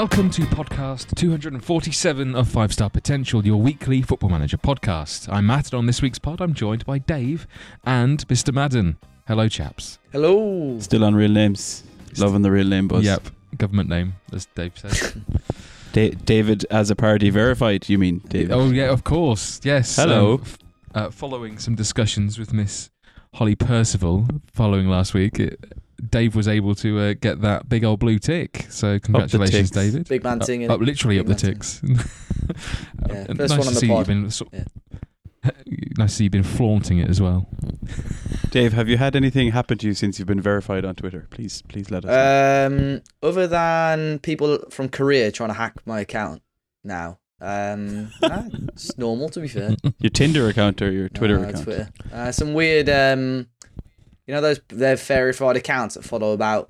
Welcome to podcast 247 of Five Star Potential, your weekly Football Manager podcast. I'm Matt, and on this week's pod, I'm joined by Dave and Mr. Madden. Hello, chaps. Hello. Still on real names. Loving the real name buzz. Yep, government name, as Dave says. Da- David as a party verified, you mean, David? oh, yeah, of course. Yes. Hello. um, f- uh, following some discussions with Miss Holly Percival following last week, it, Dave was able to uh, get that big old blue tick. So, congratulations, ticks. David. Big man Up- singing. Up, literally up the ticks. Yeah, Uh, first nice one to on the see pod. You've been, so- Yeah. nice to see you've been flaunting it as well. Dave, have you had anything happen to you since you've been verified on Twitter? Please, please let us know. Um, other than people from Korea trying to hack my account now. Um, nah, it's normal to be fair. your Tinder account or your Twitter Uh, account? Twitter. Uh, some weird, um, you know, those they're verified accounts that follow about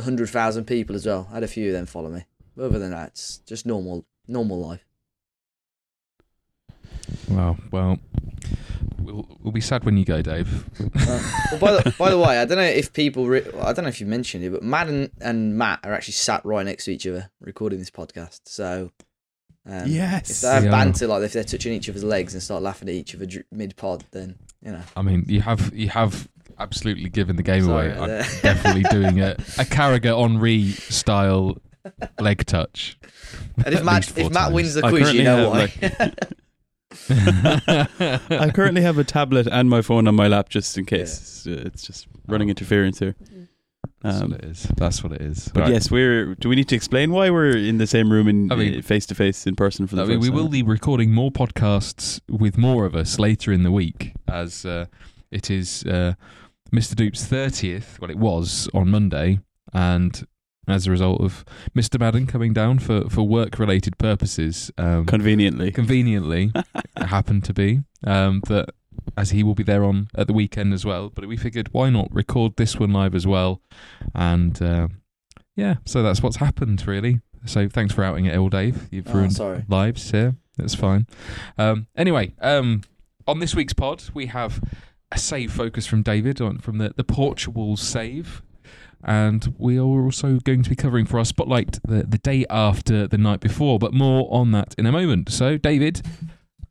hundred thousand people as well. I had a few of them follow me. Other than that, it's just normal, normal life. Wow. Well, we'll, we'll be sad when you go, Dave. Uh, well, by the, by the way, I don't know if people, re- I don't know if you mentioned it, but Matt and, and Matt are actually sat right next to each other recording this podcast. So, um, Yes. if they have Yeah. banter, like if they're touching each other's legs and start laughing at each other mid pod, then you know. I mean, you have you have absolutely giving the game Sorry, away. I'm uh, definitely doing a a Carragher Henry style leg touch. And if Matt, if Matt times. wins the quiz, you know have, why. I currently have a tablet and my phone on my lap just in case. Uh, It's just running interference here. That's Um, what it is. That's what it is. But Right. yes, we're. Do we need to explain why we're in the same room in I mean- face to face in person for the I mean, we time? will be recording more podcasts with more of us later in the week, as uh, it is uh, Mr. Dupe's thirtieth. Well, it was on Monday, and as a result of Mr. Madden coming down for, for work related purposes, um, conveniently. conveniently it happened to be um, that as he will be there on at the weekend as well. But we figured why not record this one live as well, and uh, yeah, so that's what's happened really. So thanks for outing it, all Dave. You've Oh, ruined sorry. lives here. That's fine. Um, anyway, um, on this week's pod, we have a save focus from David on from the, the Portugal save. And we are also going to be covering for our spotlight the, the day after the night before, but more on that in a moment. So, David,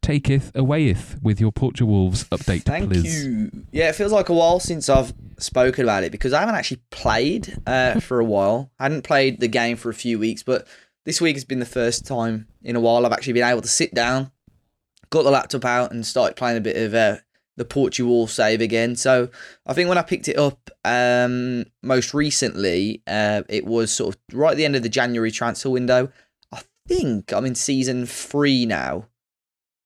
taketh awayeth with your Portugal Wolves update, Thank please. you. Yeah, it feels like a while since I've spoken about it because I haven't actually played uh, for a while. I hadn't played the game for a few weeks, but this week has been the first time in a while I've actually been able to sit down, got the laptop out, and started playing a bit of uh, the Portugal save again. So I think when I picked it up um, most recently, uh, it was sort of right at the end of the January transfer window. I think I'm in season three now.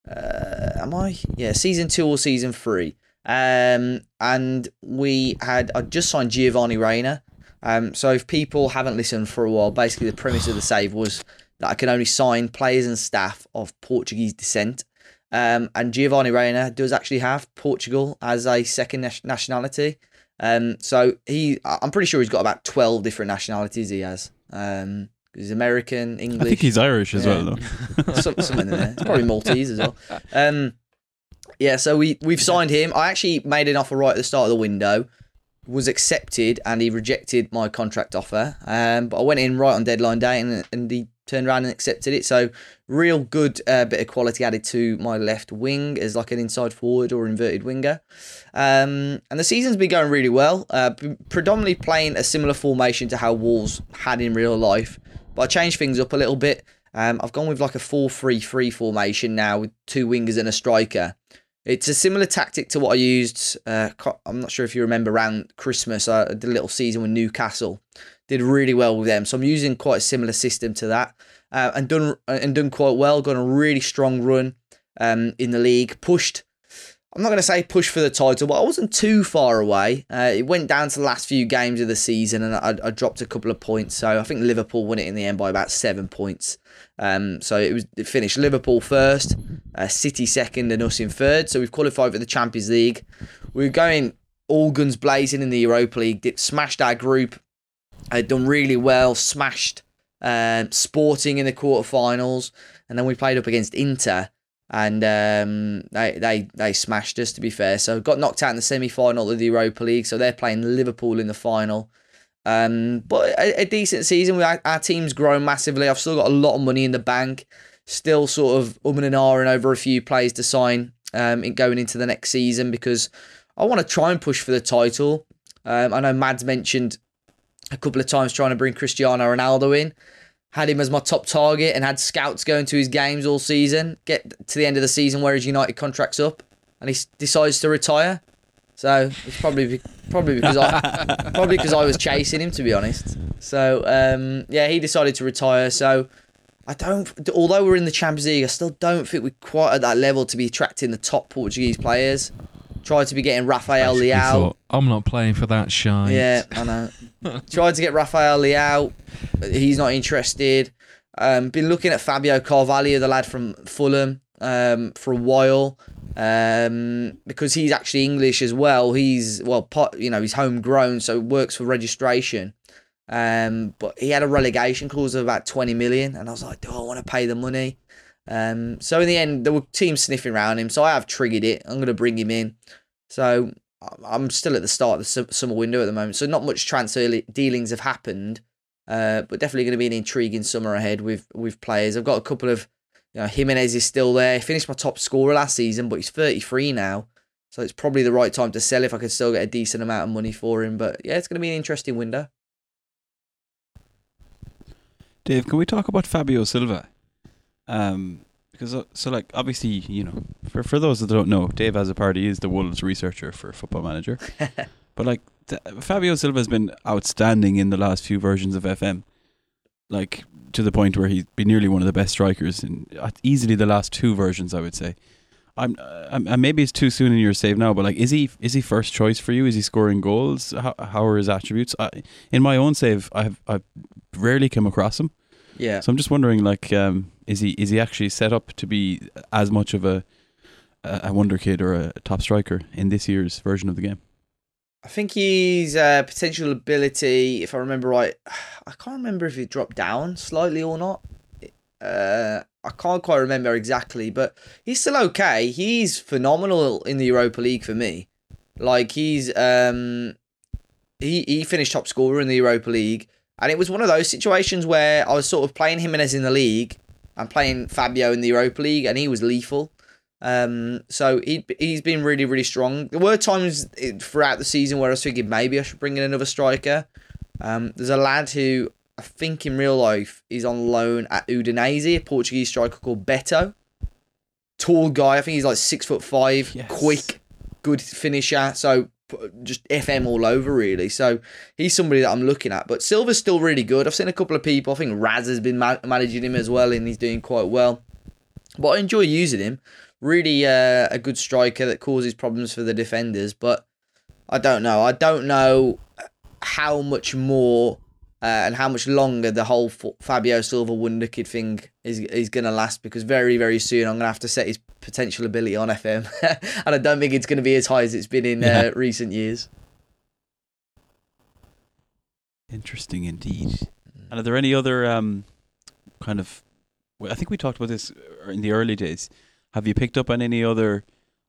Uh, am I? Yeah, season two or season three. Um, and we had I just signed Giovanni Reyna. Um, so if people haven't listened for a while, basically the premise of the save was that I can only sign players and staff of Portuguese descent. Um, and Giovanni Reyna does actually have Portugal as a second nationality. Um, so he, I'm pretty sure he's got about twelve different nationalities. He has. Um, he's American, English. I think he's Irish as Yeah. well, though. some, something in there. It's probably Maltese as well. Um, yeah, so we we've signed him. I actually made an offer right at the start of the window, was accepted, and he rejected my contract offer. Um, but I went in right on deadline day, and, and he turned around and accepted it. So real good uh, bit of quality added to my left wing as like an inside forward or inverted winger. Um, and the season's been going really well. Uh, predominantly playing a similar formation to how Wolves had in real life, but I changed things up a little bit. Um, I've gone with like a 4 3 3 formation now with two wingers and a striker. It's a similar tactic to what I used. Uh, I'm not sure if you remember around Christmas, I did a little season with Newcastle. Did really well with them. So I'm using quite a similar system to that. Uh, and done and done quite well. Got a really strong run um, in the league. Pushed. I'm not going to say push for the title, but I wasn't too far away. Uh, it went down to the last few games of the season, and I, I dropped a couple of points. So I think Liverpool won it in the end by about seven points. Um, so it was it finished Liverpool first, uh, City second, and us in third. So we've qualified for the Champions League. We're going all guns blazing in the Europa League. Did, smashed our group. Uh, done really well. Smashed um, Sporting in the quarterfinals, and then we played up against Inter, and um, they they they smashed us. To be fair, so got knocked out in the semi final of the Europa League. So they're playing Liverpool in the final. Um, but a, a decent season. We, our, our team's grown massively. I've still got a lot of money in the bank. Still sort of umming and ahhing over a few players to sign um, in going into the next season because I want to try and push for the title. Um, I know Mads mentioned a couple of times trying to bring Cristiano Ronaldo in. Had him as my top target and had scouts going to his games all season. Get to the end of the season where his United contract's up and he s- decides to retire. So it's probably probably because I probably because I was chasing him to be honest. So um, yeah, he decided to retire. So I don't. Although we're in the Champions League, I still don't think we're quite at that level to be attracting the top Portuguese players. Tried to be getting Rafael Basically Leao. thought, I'm not playing for that shite. Yeah, I know. Tried to get Rafael Leao. He's not interested. Um, been looking at Fabio Carvalho, the lad from Fulham, um, for a while. Um, because he's actually English as well. He's well, pot, you know, he's homegrown, so works for registration. Um, but he had a relegation clause of about twenty million, and I was like, do I want to pay the money? Um, so in the end, there were teams sniffing around him, so I have triggered it. I'm going to bring him in. So I'm still at the start of the summer window at the moment, so not much transfer li- dealings have happened, uh, but definitely going to be an intriguing summer ahead with with players. I've got a couple of, you know, Jimenez is still there. He finished my top scorer last season, but he's 33 now, so it's probably the right time to sell if I could still get a decent amount of money for him. But yeah, it's going to be an interesting window. Dave, can we talk about Fabio Silva? Um, because uh, so like obviously you know for for those that don't know, Dave as a party is the Wolves researcher for Football Manager, but like th- Fabio Silva has been outstanding in the last few versions of FM, like to the point where he's been nearly one of the best strikers in uh, easily the last two versions, I would say. I'm, uh, I'm maybe it's too soon in your save now, but like, is he is he first choice for you? Is he scoring goals? How how are his attributes? I, in my own save, I've I've rarely come across him. Yeah, So I'm just wondering, like, um, is he is he actually set up to be as much of a a a wonder kid or a top striker in this year's version of the game? I think he's uh, potential ability. If I remember right, I can't remember if he dropped down slightly or not. Uh, I can't quite remember exactly, but he's still okay. He's phenomenal in the Europa League for me. Like he's um, he he finished top scorer in the Europa League, and it was one of those situations where I was sort of playing Jimenez in the league and playing Fabio in the Europa League, and he was lethal. Um, so he he's been really really strong. There were times throughout the season where I was thinking maybe I should bring in another striker. Um, there's a lad who I think in real life is on loan at Udinese, a Portuguese striker called Beto. Tall guy, I think he's like six foot five, Yes. quick, good finisher. So just FM all over really. So he's somebody that I'm looking at. But Silva's still really good. I've seen a couple of people. I think Raz has been ma- managing him as well, and he's doing quite well. But I enjoy using him. Really uh, a good striker that causes problems for the defenders. But I don't know. I don't know how much more uh, and how much longer the whole Fabio Silva Wonder Kid thing is is going to last because very, very soon I'm going to have to set his potential ability on FM. and I don't think it's going to be as high as it's been in Yeah. uh, recent years. Interesting indeed. And are there any other um, kind of? I think we talked about this in the early days. Have you picked up on any other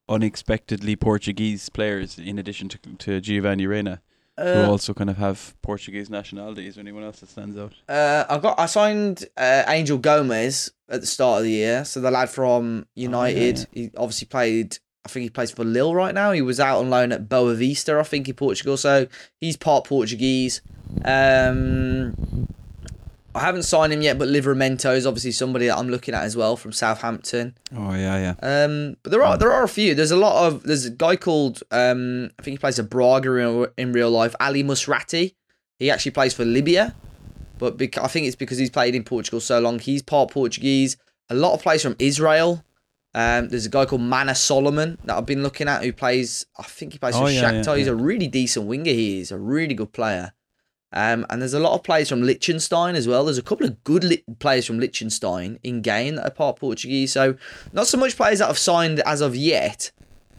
unexpectedly Portuguese players in addition to to Giovanni Reyna, who Uh, also kind of have Portuguese nationality? Is there anyone else that stands out? Uh, I got I signed uh, Angel Gomes at the start of the year. So the lad from United, yeah. he obviously played. I think he plays for Lille right now. He was out on loan at Boavista, I think, in Portugal. So he's part Portuguese. Um, I haven't signed him yet, but Livramento is obviously somebody that I'm looking at as well from Southampton. Oh yeah, yeah. Um, but there are there are a few. There's a lot of there's a guy called um I think he plays a Braga in, in real life. Ali Musrati. He actually plays for Libya, but bec- I think it's because he's played in Portugal so long. He's part Portuguese. A lot of players from Israel. Um, there's a guy called Manor Solomon that I've been looking at who plays. I think he plays for Oh, yeah, Shakhtar. yeah, He's a really decent winger. He is a really good player. Um, and there's a lot of players from Liechtenstein as well. There's a couple of good li- players from Liechtenstein in game that are part Portuguese. So not so much players that have signed as of yet,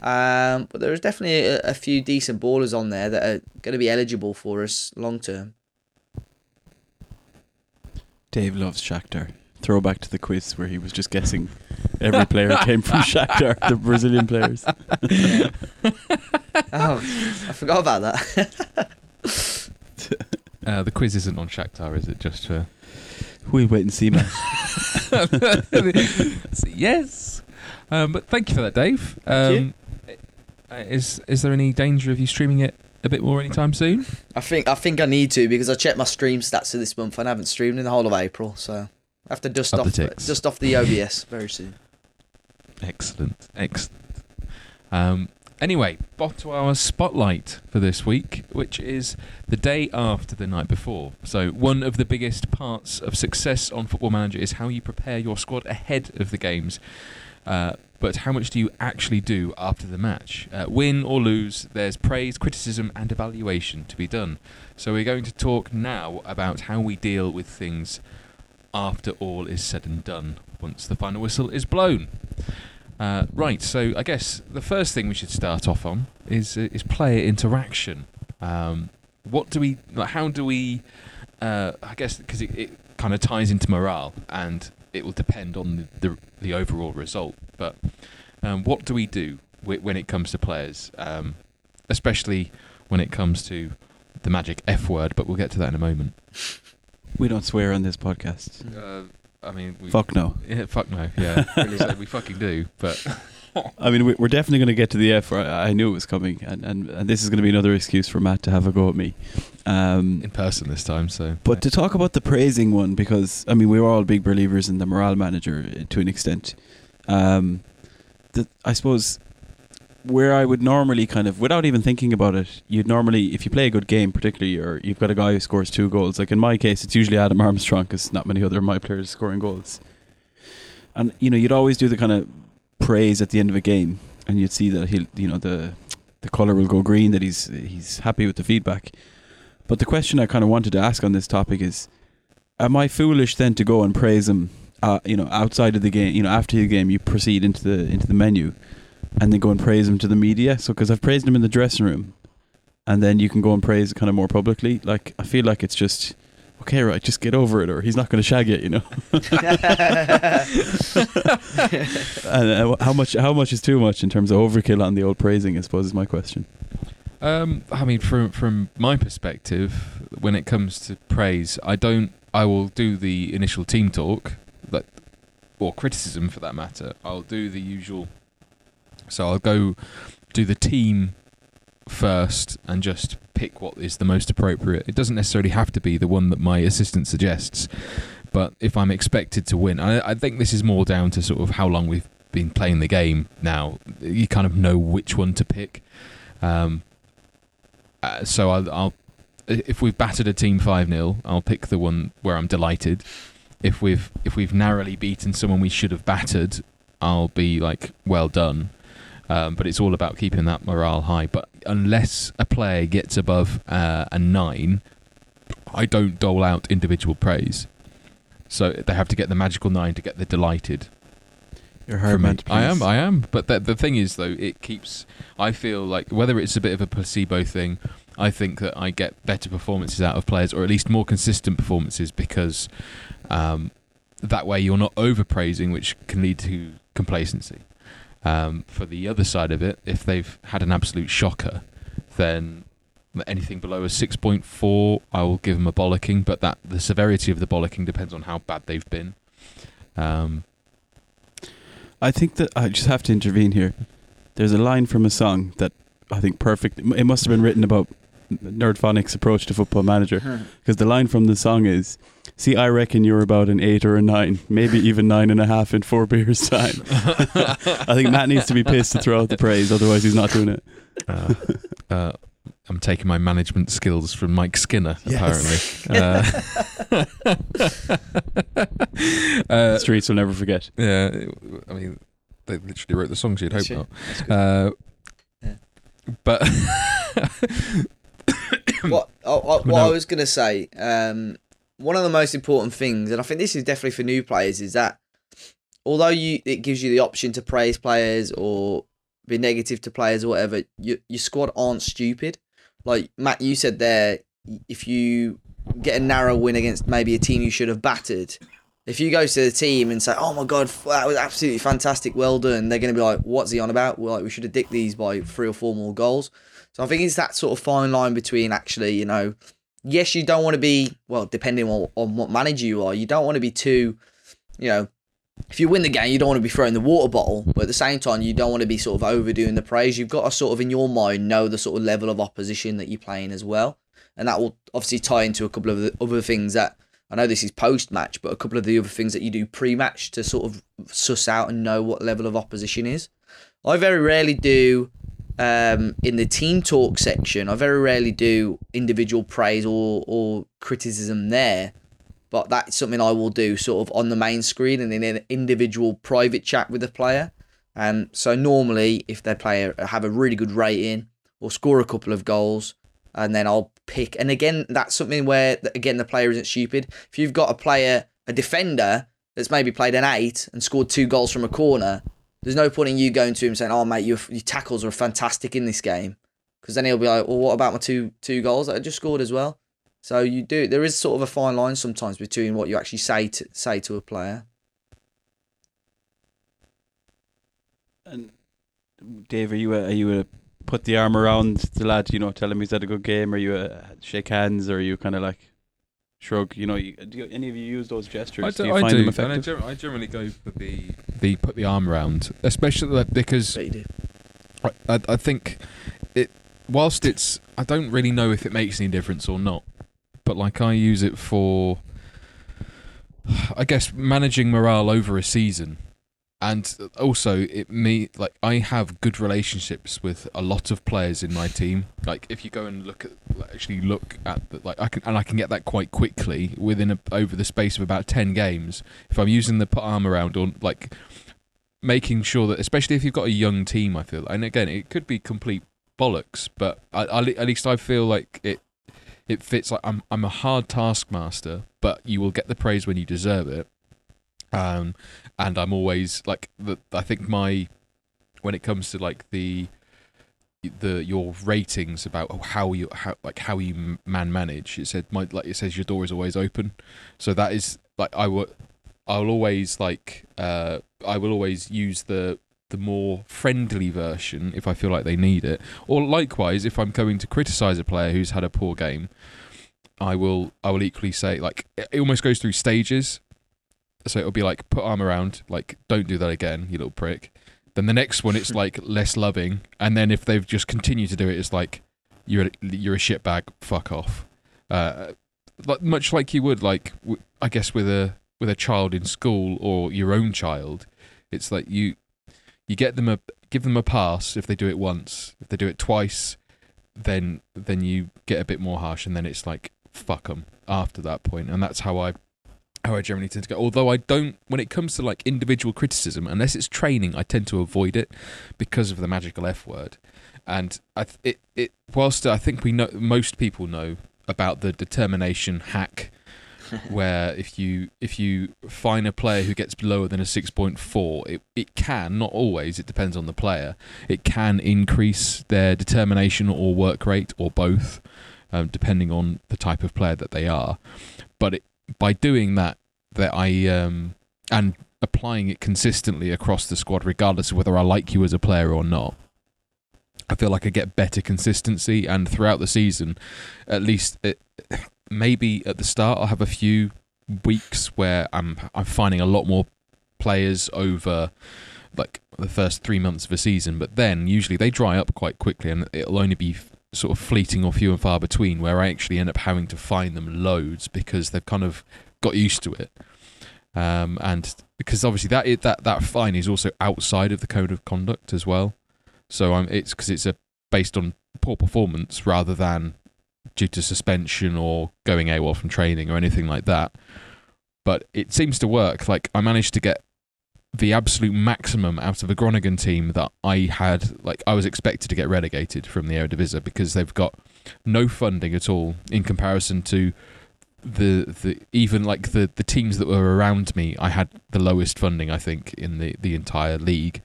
um, but there's definitely a, a few decent ballers on there that are going to be eligible for us long term. Dave loves Shakhtar. Throwback to the quiz where he was just guessing every player came from Shakhtar, the Brazilian players. Oh, I forgot about that. Uh, the quiz isn't on Shakhtar, is it? Just for We'll wait and see, man. yes. Um, but thank you for that, Dave. Um, uh, Is is there any danger of you streaming it a bit more anytime soon? I think I think I need to because I checked my stream stats for this month and I haven't streamed in the whole of April, so I have to dust Up off ticks. dust off the OBS very soon. Excellent, excellent. Um, anyway, on to our spotlight for this week, which is the day after the night before. So, one of the biggest parts of success on Football Manager is how you prepare your squad ahead of the games. Uh, but how much do you actually do after the match? Uh, win or lose, there's praise, criticism, and evaluation to be done. So, we're going to talk now about how we deal with things after all is said and done, once the final whistle is blown. Uh, right, so I guess the first thing we should start off on is uh, is player interaction. Um, what do we like? How do we? Uh, I guess because it, it kind of ties into morale, and it will depend on the the, the overall result. But um, what do we do wh- when it comes to players, um, especially when it comes to the magic F word? But we'll get to that in a moment. we don't swear on this podcast. Uh, I mean, we, Fuck no. Yeah, fuck no. Yeah, we fucking do. But I mean, we- we're definitely going to get to the F. where I knew it was coming, and, and, and this is going to be another excuse for Matt to have a go at me. Um, in person this time. So, But to talk about the praising one, because I mean, we were all big believers in the morale manager uh, to an extent. Um, the, I suppose where I would normally kind of, without even thinking about it, you'd normally, if you play a good game, particularly, or you've got a guy who scores two goals. Like in my case, it's usually Adam Armstrong, because not many other of my players scoring goals. And you know, you'd always do the kind of praise at the end of a game, and you'd see that he'll, you know, the the color will go green, that he's he's happy with the feedback. But the question I kind of wanted to ask on this topic is, am I foolish then to go and praise him? Uh, you know, outside of the game, you know, after the game, you proceed into the into the menu, and then go and praise him to the media. So, because I've praised him in the dressing room, and then you can go and praise kind of more publicly. Like, I feel like it's just okay, right? Just get over it, or he's not going to shag it, you know. and uh, how much how much is too much in terms of overkill on the old praising? I suppose is my question. um, I mean, from from my perspective, when it comes to praise, I don't. I will do the initial team talk, that or criticism for that matter. I'll do the usual. So I'll go do the team first and just pick what is the most appropriate. It doesn't necessarily have to be the one that my assistant suggests, but if I'm expected to win, I, I think this is more down to sort of how long we've been playing the game now. You kind of know which one to pick. Um, uh, so I'll, I'll if we've battered a team five 0 I'll pick the one where I'm delighted. If we've if we've narrowly beaten someone we should have battered, I'll be like well done. Um, but it's all about keeping that morale high. But unless a player gets above uh, a nine, I don't dole out individual praise. So they have to get the magical nine to get the delighted. You're hard me. man to I am. I am. But the, the thing is, though, it keeps. I feel like whether it's a bit of a placebo thing, I think that I get better performances out of players, or at least more consistent performances, because um, that way you're not overpraising, which can lead to complacency. Um, for the other side of it, if they've had an absolute shocker, then anything below a 6.4, I will give them a bollocking. But that the severity of the bollocking depends on how bad they've been. Um, I think that I just have to intervene here. There's a line from a song that I think perfect. It must have been written about Nerdphonic's approach to Football Manager because the line from the song is, "See, I reckon you're about an eight or a nine, maybe even nine and a half in four beers time." I think Matt needs to be pissed to throw out the praise, otherwise he's not doing it. uh, uh, I'm taking my management skills from Mike Skinner, Yes. apparently. Uh, The uh, streets will never forget. yeah, I mean, they literally wrote the songs. You'd hope Shit. not. Uh, Yeah. But what I, I, what No. I was gonna say, um, one of the most important things, and I think this is definitely for new players, is that although you it gives you the option to praise players or be negative to players or whatever, your your squad aren't stupid. Like Matt, you said there, if you get a narrow win against maybe a team you should have battered. If you go to the team and say, "Oh my god, that was absolutely fantastic, well done," they're going to be like, "What's he on about?" Well, like we should have dicked these by three or four more goals. So I think it's that sort of fine line between actually, you know, yes, you don't want to be well, depending on, on what manager you are, you don't want to be too, you know, if you win the game, you don't want to be throwing the water bottle, but at the same time, you don't want to be sort of overdoing the praise. You've got to sort of in your mind know the sort of level of opposition that you're playing as well, and that will obviously tie into a couple of the other things that I know this is post match, but a couple of the other things that you do pre match to sort of suss out and know what level of opposition is. I very rarely do um, in the team talk section. I very rarely do individual praise or or criticism there but that's something I will do sort of on the main screen and in an individual private chat with the player. And um, so normally, if they play have a really good rating or score a couple of goals, and then I'll pick. And again, that's something where again the player isn't stupid. If you've got a player, a defender that's maybe played an eight and scored two goals from a corner, there's no point in you going to him saying, "Oh mate, your, your tackles are fantastic in this game," because then he'll be like, "Well, what about my two two goals that I just scored as well?" So you do. There is sort of a fine line sometimes between what you actually say to say to a player. And Dave, are you a, are you a put the arm around the lad? You know, tell him he's had a good game. Are you a shake hands, or are you kind of like shrug? You know, you, do you, any of you use those gestures? I do, do, you I find do. them And I, effective? I generally go for the the put the arm around, especially because But you do. I, I, I think it. Whilst it's, I don't really know if it makes any difference or not, but like I use it for, I guess managing morale over a season, and also it me like I have good relationships with a lot of players in my team. Like if you go and look at actually look at the, like I can and I can get that quite quickly within a, over the space of about ten games if I'm using the put arm around or like making sure that, especially if you've got a young team, I feel, and again, it could be complete bollocks, but I, I, at least I feel like it it fits. Like I'm I'm a hard taskmaster, but you will get the praise when you deserve it. Um, and I'm always like the. I think my when it comes to like the the your ratings about how you how like how you man manage it said my like it says your door is always open so that is like i will i'll always like uh i will always use the the more friendly version if i feel like they need it or likewise if i'm going to criticize a player who's had a poor game i will i will equally say like it it almost goes through stages so it'll be like put arm around like don't do that again you little prick. Then the next one it's like less loving and then if they've just continued to do it it's like you're a, you're a shitbag fuck off. Uh like much like you would like w- i guess with a with a child in school or your own child it's like you you get them a give them a pass. If they do it once if they do it twice then then you get a bit more harsh and then it's like fuck them after that point. And that's how i how I generally tend to go. Although I don't, when it comes to like individual criticism, unless it's training, I tend to avoid it because of the magical F word. And I, th- it, it, whilst I think we know, most people know about the determination hack, where if you if you find a player who gets lower than a six point four, it it can not always. It depends on the player. It can increase their determination or work rate or both, um, depending on the type of player that they are. But it, by doing that, that I um and applying it consistently across the squad, regardless of whether I like you as a player or not. I feel like I get better consistency, and throughout the season, at least it, maybe at the start I'll have a few weeks where I'm I'm finding a lot more players over like the first three months of a season, but then usually they dry up quite quickly, and it'll only be sort of fleeting or few and far between where I actually end up having to find them loads because they've kind of got used to it. Um, and because obviously that that that fine is also outside of the code of conduct as well. So I'm it's because it's a based on poor performance rather than due to suspension or going AWOL from training or anything like that. But it seems to work. Like I managed to get the absolute maximum out of a Groningen team that I had. Like I was expected to get relegated from the Eredivisie because they've got no funding at all in comparison to the the even like the the teams that were around me. I had the lowest funding I think in the the entire league.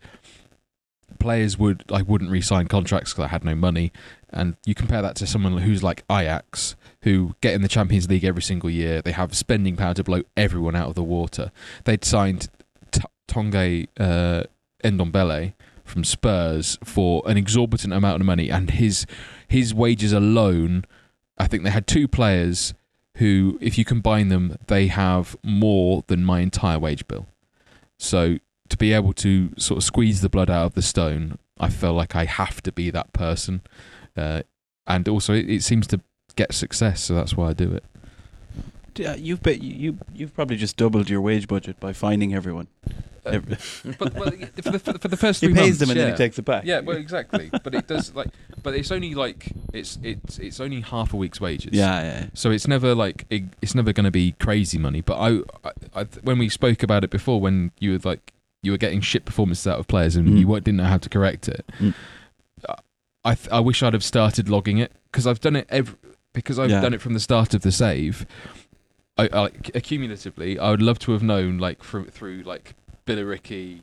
Players would I wouldn't re-sign contracts because I had no money, and you compare that to someone who's like Ajax, who get in the Champions League every single year. They have spending power to blow everyone out of the water. They'd signed Tonge uh, from Spurs for an exorbitant amount of money, and his his wages alone I think they had two players who, if you combine them, they have more than my entire wage bill. So to be able to sort of squeeze the blood out of the stone, I feel like I have to be that person. Uh, and also, it, it seems to get success, so that's why I do it. Yeah, you've bet you you've probably just doubled your wage budget by finding everyone. Uh, But, but for, the, for the first he three pays months, them and yeah. then he takes it back. Yeah, well, exactly. but it does like, but it's only like it's it's it's only half a week's wages. yeah, yeah. So it's never like it, it's never going to be crazy money. But I, I, I, when we spoke about it before, when you were like you were getting shit performances out of players and Mm. you didn't know how to correct it. Mm. I th- I wish I'd have started logging it because I've done it every because I've Yeah. done it from the start of the save. I, I like, accumulatively, I would love to have known like through through like Billericay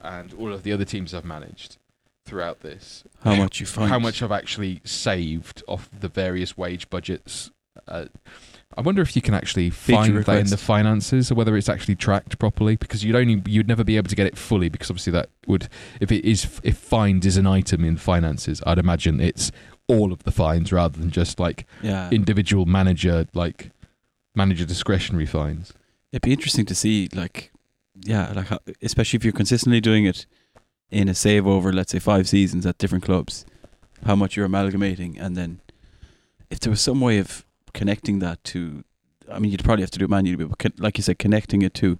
and all of the other teams I've managed throughout this How much you find? how much I've actually saved off the various wage budgets. Uh, I wonder if you can actually find that in the finances, or whether it's actually tracked properly. Because you'd only you'd never be able to get it fully, because obviously that would if it is if fines is an item in finances, I'd imagine it's all of the fines rather than just like Yeah, individual manager like manager discretionary fines. it'd be interesting to see, like, yeah, like especially if you're consistently doing it in a save over, let's say, five seasons at different clubs, how much you're amalgamating, and then if there was some way of connecting that to, I mean, you'd probably have to do it manually, but like you said, connecting it to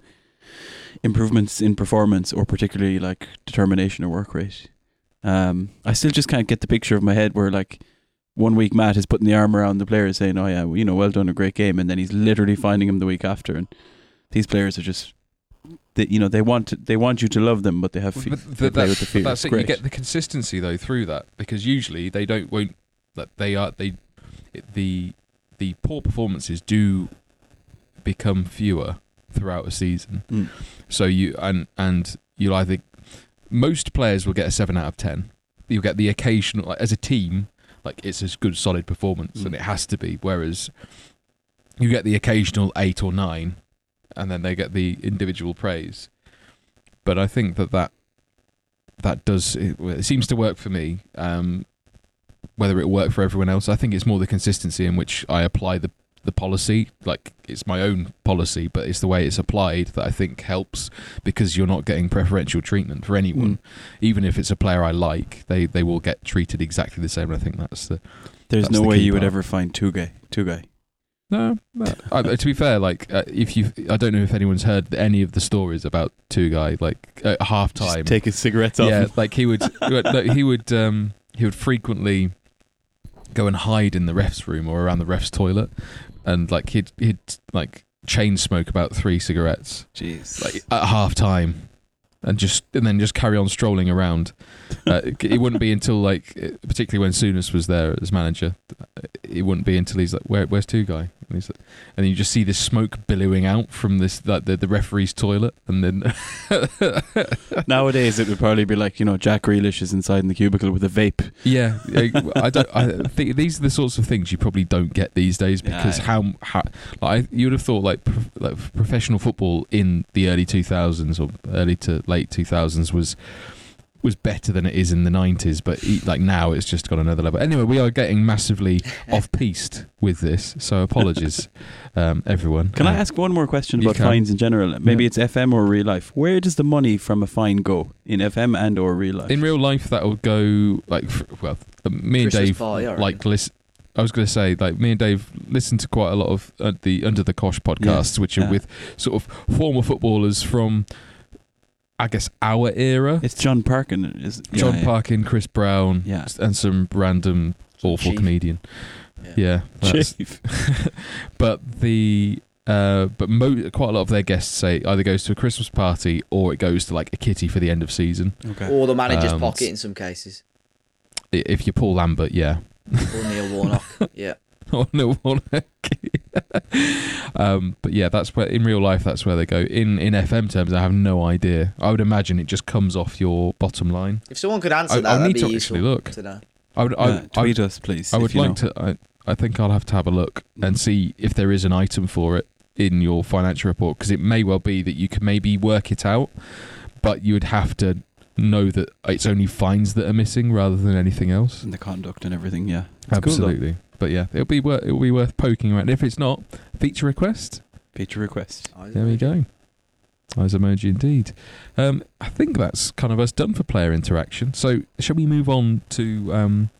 improvements in performance or particularly like determination or work rate. Um, I still just can't get the picture of my head where like one week Matt is putting the arm around the players saying, "Oh yeah, you know, well done, a great game," and then he's literally finding him the week after, and these players are just, they, you know, they want to, they want you to love them, but they have fe- But they play with the fear. that's It's it. You get the consistency though through that because usually they don't won't that they are they the the poor performances do become fewer throughout a season. Mm. So you and and you'll either most players will get a seven out of ten. You'll get the occasional like as a team like it's a good solid performance Mm. and it has to be. Whereas you get the occasional eight or nine, and then they get the individual praise. But I think that that that does it, it seems to work for me. Um, whether it work for everyone else, I think it's more the consistency in which I apply the the policy. Like it's my own policy, but it's the way it's applied that I think helps because you're not getting preferential treatment for anyone, Mm. even if it's a player I like. They they will get treated exactly the same. And I think that's the There's that's no the way you would ever find Tugay, two guy. No, no. I, to be fair, like uh, if you, I don't know if anyone's heard any of the stories about Tugay like at half Just time. take his cigarettes off. Yeah, like he would, he would, he would, um, he would frequently go and hide in the refs room or around the refs toilet, and like he'd he'd like chain smoke about three cigarettes Jeez. like at half time. And just and then just carry on strolling around. Uh, it it wouldn't be until like, particularly when Souness was there as manager, it wouldn't be until he's like, "Where, where's Tugay?" And he's like, and then you just see this smoke billowing out from this like the, the referee's toilet, and then Nowadays, it would probably be like you know Jack Grealish is inside in the cubicle with a vape. yeah, I don't. I think these are the sorts of things you probably don't get these days because yeah. how how like you would have thought like, like professional football in the early two thousands or early to late two thousands was was better than it is in the 90s but e- like now it's just got another level anyway we are getting massively off piste with this so apologies um, everyone Can I Uh, ask one more question about can. fines in general? Maybe Yeah. it's FM or real life. Where does the money from a fine go in FM and or real life? in real life that'll go like well uh, me and Christmas Dave party, I reckon. like listen I was going to say, like me and Dave listen to quite a lot of uh, the Under the Cosh podcasts, which are yeah. with sort of former footballers from, I guess, our era. it's John Parkin. Is John yeah, yeah. Parkin, Chris Brown, Yeah. and some random awful Chief. comedian. Yeah, that's- Chief. but the uh, but mo- quite a lot of their guests say either goes to a Christmas party or it goes to like a kitty for the end of season. Okay. Or the manager's Um, pocket in some cases. If you're Paul Lambert, yeah. Or Neil Warnock. Yeah. or Neil Warnock. um, but yeah, that's where in real life that's where they go. In in FM terms, I have no idea. I would imagine it just comes off your bottom line. If someone could answer I- that, I'll that'd need be to actually look. to know. I would. Yeah, I, I, tweet us, please. I would like know. to. I, I think I'll have to have a look and see if there is an item for it in your financial report because it may well be that you can maybe work it out, but you would have to know that it's only fines that are missing rather than anything else. and the conduct and everything. Yeah. It's cool. Absolutely. But yeah, it'll be worth it'll be worth poking around. If it's not, feature request. Feature request. There we go. Eyes emoji indeed. Um, I think that's kind of us done for player interaction. So shall we move on to um,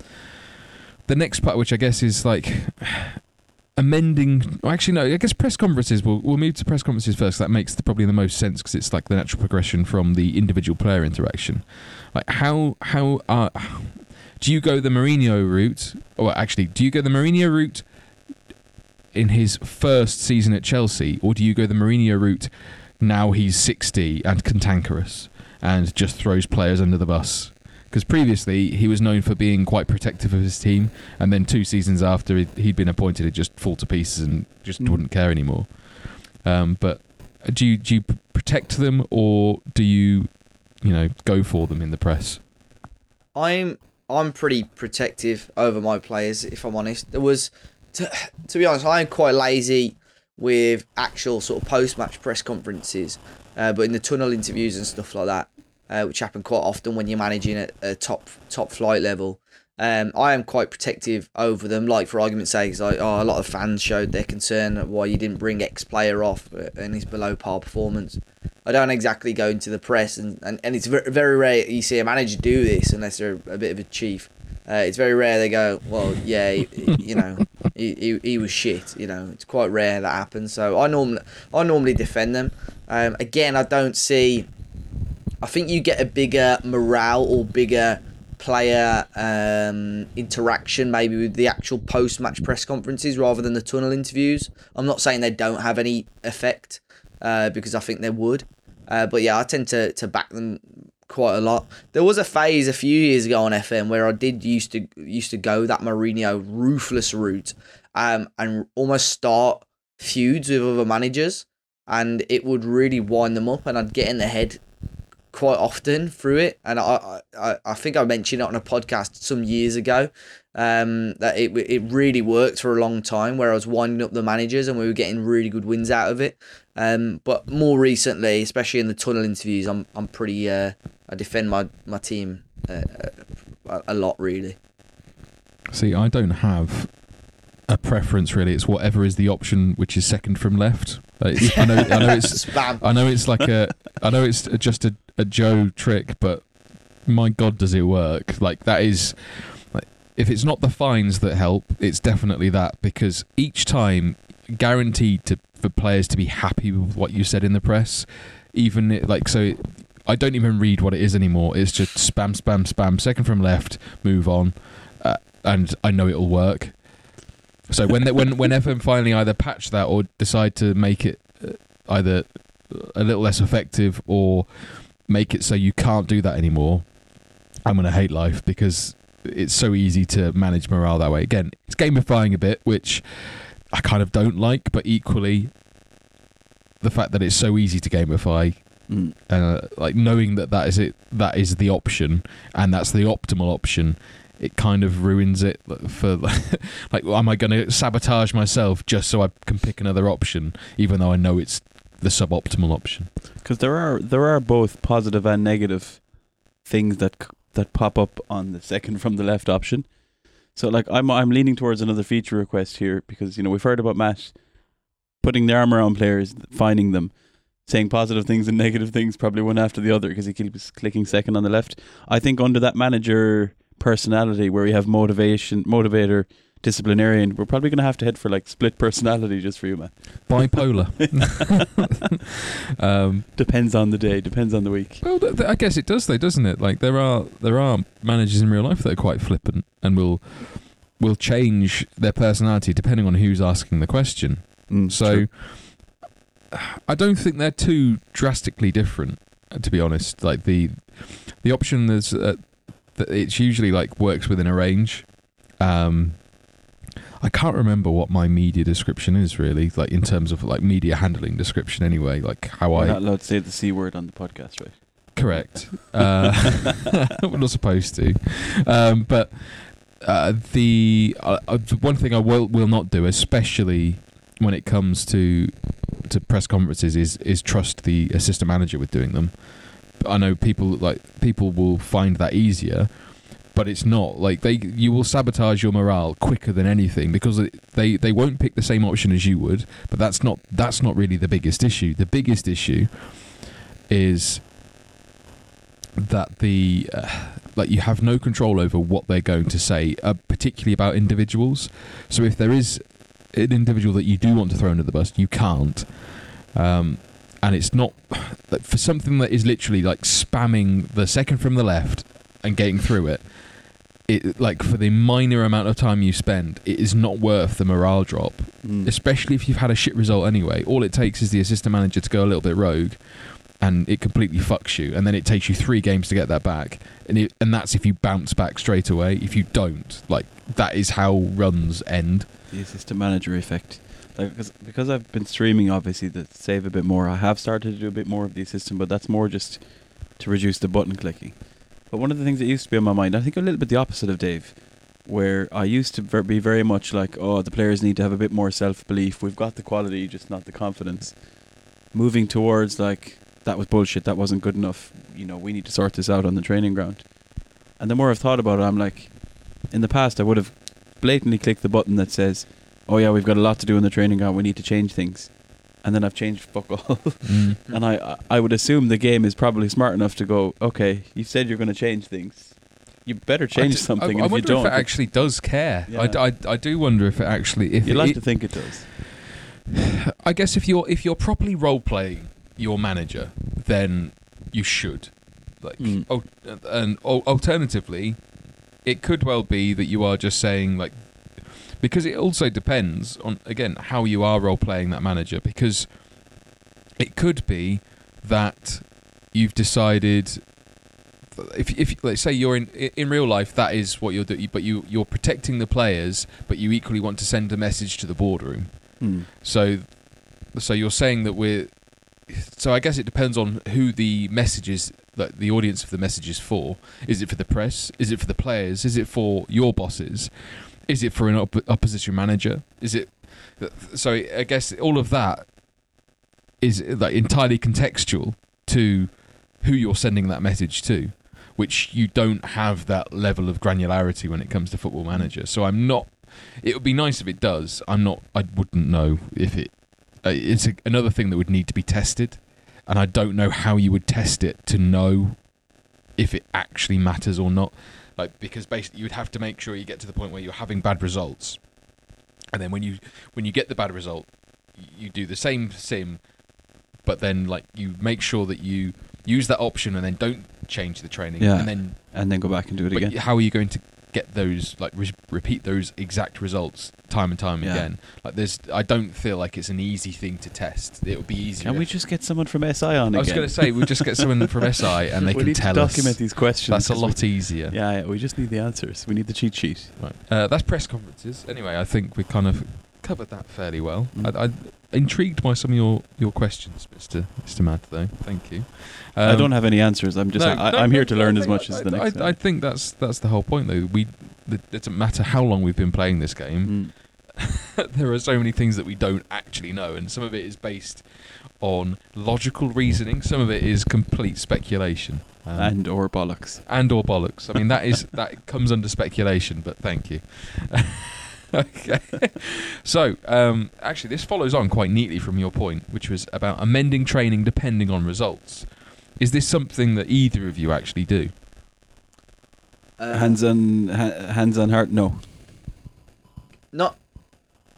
the next part, which I guess is like amending. Actually, no. I guess press conferences. We'll we'll move to press conferences first. That makes the, probably the most sense because it's like the natural progression from the individual player interaction. Like how how uh, do you go the Mourinho route? Or actually, do you go the Mourinho route in his first season at Chelsea, or do you go the Mourinho route now he's 60 and cantankerous and just throws players under the bus? Because previously he was known for being quite protective of his team, and then two seasons after he- he'd been appointed, it just fall to pieces and just Mm. wouldn't care anymore. Um, but do you do you protect them, or do you, you know, go for them in the press? I'm I'm pretty protective over my players, if I'm honest. There was, to, to be honest, I'm quite lazy with actual sort of post match press conferences, uh, but in the tunnel interviews and stuff like that, uh, which happen quite often when you're managing at a top top flight level. Um, I am quite protective over them. Like for argument's sake, like oh, a lot of fans showed their concern at why you didn't bring X player off and his below par performance. I don't exactly go into the press, and, and, and it's very, very rare you see a manager do this unless they're a bit of a chief. Uh, it's very rare they go, well, yeah, you know, he, he, he was shit. You know, it's quite rare that happens. So I normally I normally defend them. Um, again, I don't see. I think you get a bigger morale or bigger player um, interaction maybe with the actual post match press conferences rather than the tunnel interviews. I'm not saying they don't have any effect uh, because I think they would. Uh, but yeah, I tend to, to back them quite a lot. There was a phase a few years ago on FM where I did used to used to go that Mourinho ruthless route um, and almost start feuds with other managers, and it would really wind them up, and I'd get in their head quite often through it. And I I, I think I mentioned it on a podcast some years ago um, that it it really worked for a long time where I was winding up the managers and we were getting really good wins out of it. Um, but more recently, especially in the tunnel interviews, I'm I'm pretty uh, I defend my my team uh, uh, a, a lot really. See, I don't have a preference really. It's whatever is the option which is second from left. I know, I know it's. I know it's like a, I know it's just a, a Joe trick, but my God, does it work? Like that is, like, if it's not the fines that help, it's definitely that because each time, guaranteed to for players to be happy with what you said in the press, even it, like so. It, I don't even read what it is anymore. It's just spam, spam, spam. Second from left, move on, uh, and I know it'll work. So when they, when when FM finally either patch that or decide to make it uh, either a little less effective or make it so you can't do that anymore, I'm gonna hate life because it's so easy to manage morale that way. Again, it's gamifying a bit, which I kind of don't like, but equally the fact that it's so easy to gamify Mm. uh, like knowing that that is it that is the option and that's the optimal option it kind of ruins it for like am i going to sabotage myself just so i can pick another option even though i know it's the suboptimal option Because there are there are both positive and negative things that that pop up on the second from the left option. So like I'm I'm leaning towards another feature request here because you know we've heard about Matt putting the arm around players, finding them, saying positive things and negative things probably one after the other because he keeps clicking second on the left. I think under that manager personality where we have motivation, motivator, disciplinarian, we're probably going to have to head for like split personality just for you, man. bipolar um, Depends on the day, depends on the week. well th- th- i guess it does though doesn't it like there are there are managers in real life that are quite flippant and will will change their personality depending on who's asking the question Mm, So true. I don't think they're too drastically different, to be honest. Like the the option is uh, that it's usually like works within a range. Um, I can't remember what my media description is really, like in terms of like media handling description. Anyway, like how We're I not allowed to say the c word on the podcast, right? Correct. Uh, we're not supposed to. Um, but uh, the uh, uh, the one thing I will will not do, especially when it comes to to press conferences, is is trust the assistant manager with doing them. I know people like people will find that easier. but it's not. Like they, you will sabotage your morale quicker than anything because they they won't pick the same option as you would. But that's not that's not really the biggest issue. The biggest issue is that the uh, like you have no control over what they're going to say, uh, particularly about individuals. So if there is an individual that you do want to throw under the bus, you can't. Um, and it's not like, for something that is literally like spamming the second from the left and getting through it. It like for the minor amount of time you spend, it is not worth the morale drop. Mm. Especially if you've had a shit result anyway. All it takes is the assistant manager to go a little bit rogue, and it completely fucks you. And then it takes you three games to get that back. And it, and that's if you bounce back straight away. If you don't, like that is how runs end. the assistant manager effect. Like, because, because I've been streaming, obviously, to save a bit more, I have started to do a bit more of the assistant, but that's more just to reduce the button clicking. But one of the things that used to be on my mind, I think a little bit the opposite of Dave, where I used to ver- be very much like, oh, the players need to have a bit more self belief. We've got the quality, just not the confidence. Moving towards like, that was bullshit, that wasn't good enough. You know, we need to sort this out on the training ground. And the more I've thought about it, I'm like, in the past, I would have blatantly clicked the button that says, "Oh yeah, we've got a lot to do in the training ground. We need to change things," and then I've changed fuck all. and I I would assume the game is probably smart enough to go, "Okay, you said you're going to change things. You better change I d- something. I, I and if you don't, if it actually does care. I, Yeah. I, I do wonder if it actually if you like to think it does. I guess if you're if you're properly role playing your manager, then you should. Like, Mm. oh, and al- alternatively, it could well be that you are just saying like, because it also depends on again how you are role playing that manager. Because it could be that you've decided. If, if let's say you're in in real life, that is what you're doing, but you you're protecting the players, but you equally want to send a message to the boardroom. Mm. So, so you're saying that we're. So I guess it depends on who the message is, that the audience of the message is for. Is it for the press? Is it for the players? Is it for your bosses? Is it for an op- opposition manager? Is it? So I guess all of that is like entirely contextual to who you're sending that message to, which you don't have that level of granularity when it comes to Football Manager. So I'm not. It would be nice if it does. I'm not. I wouldn't know if it. Uh, it's a, another thing that would need to be tested, and I don't know how you would test it to know if it actually matters or not. Like because basically you would have to make sure you get to the point where you're having bad results, and then when you when you get the bad result, you do the same sim, but then like you make sure that you use that option and then don't change the training, Yeah. and then And then go back and do it but again. how are you going to get those like re- repeat those exact results time and time Yeah. again? Like there's, I don't feel like it's an easy thing to test. It would be easier. Can we just get someone from SI on I again? was going to say we'll just get someone from SI and they we can need tell to document us. these questions. That's a 'cause we- lot easier. Yeah, yeah, we just need the answers. We need the cheat sheet. Right. Uh, that's press conferences. Anyway, I think we kind of covered that fairly well. Mm. I, I intrigued by some of your, your questions, Mister Mister Matt. Though, thank you. I Um, don't have any answers. I'm just. no, I, no, here to learn as much I, as the I, next I, guy. think that's that's the whole point, though. We it doesn't matter how long we've been playing this game. Mm. there are so many things that we don't actually know, and some of it is based on logical reasoning. Some of it is complete speculation. Um, and or bollocks. and or bollocks. I mean, that is that comes under speculation, but thank you. okay. So, um, actually, this follows on quite neatly from your point, which was about amending training depending on results. Is this something that either of you actually do? Uh, hands on ha- hands on heart. No. not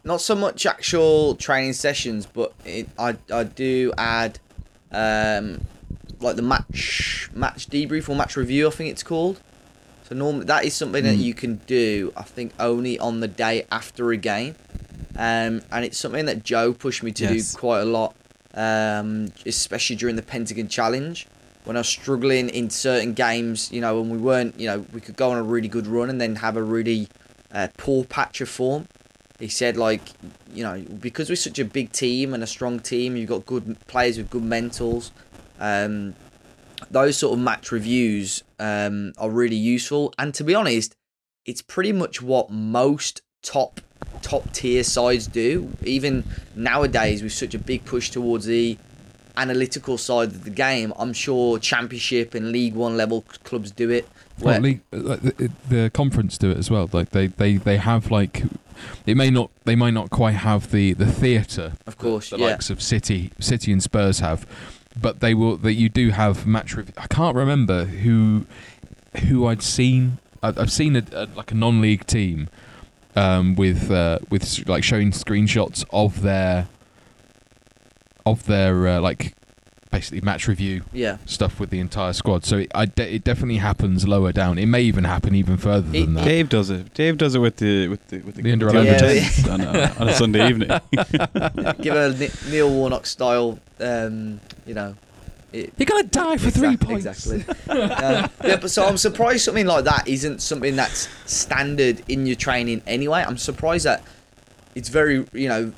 not so much actual training sessions, but it, I I do add um like the match match debrief or match review. I think it's called. So normally that is something that Mm. you can do. I think only on the day after a game, um, and it's something that Joe pushed me to Yes. do quite a lot, um, especially during the Pentagon Challenge. When I was struggling in certain games, you know, when we weren't, you know, we could go on a really good run and then have a really uh, poor patch of form. He said, like, you know, because we're such a big team and a strong team, you've got good players with good mentals. Um, those sort of match reviews um, are really useful. And to be honest, it's pretty much what most top top tier sides do. Even nowadays, with such a big push towards the analytical side of the game. I'm sure Championship and League One level clubs do it. Well, league, uh, the, the conference do it as well. Like they, they, they have like it may not they might not quite have the the theatre of course, the yeah. likes of City City and Spurs have, but they will that you do have match review. I can't remember who who I'd seen. I've, I've seen a, a like a non-league team um, with uh, with like showing screenshots of their of their uh, like basically match review yeah. stuff with the entire squad. So it, I de- it definitely happens lower down. It may even happen even further It- than that. Dave does it. Dave does it with the with the with the, The under with 11 10s on, a, on a Sunday evening. Give a Neil Warnock style, um, you know. It, You're gonna die for three Exact- points. Exactly. Um, yeah, but so I'm surprised something like that isn't something that's standard in your training anyway. I'm surprised that it's very, you know,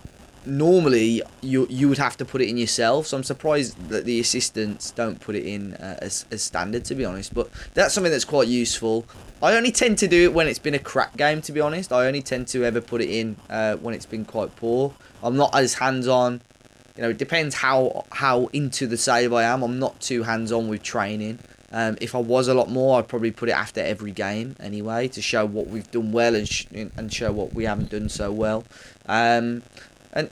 normally you you would have to put it in yourself. So I'm surprised that the assistants don't put it in uh, as, as standard, to be honest. But that's something that's quite useful. I only tend to do it when it's been a crap game, to be honest. I only tend to ever put it in uh, when it's been quite poor. I'm not as hands on you know, it depends how how into the save I am. I'm not too hands on with training. Um, if I was a lot more, I'd probably put it after every game anyway to show what we've done well and sh- and show what we haven't done so well. Um, and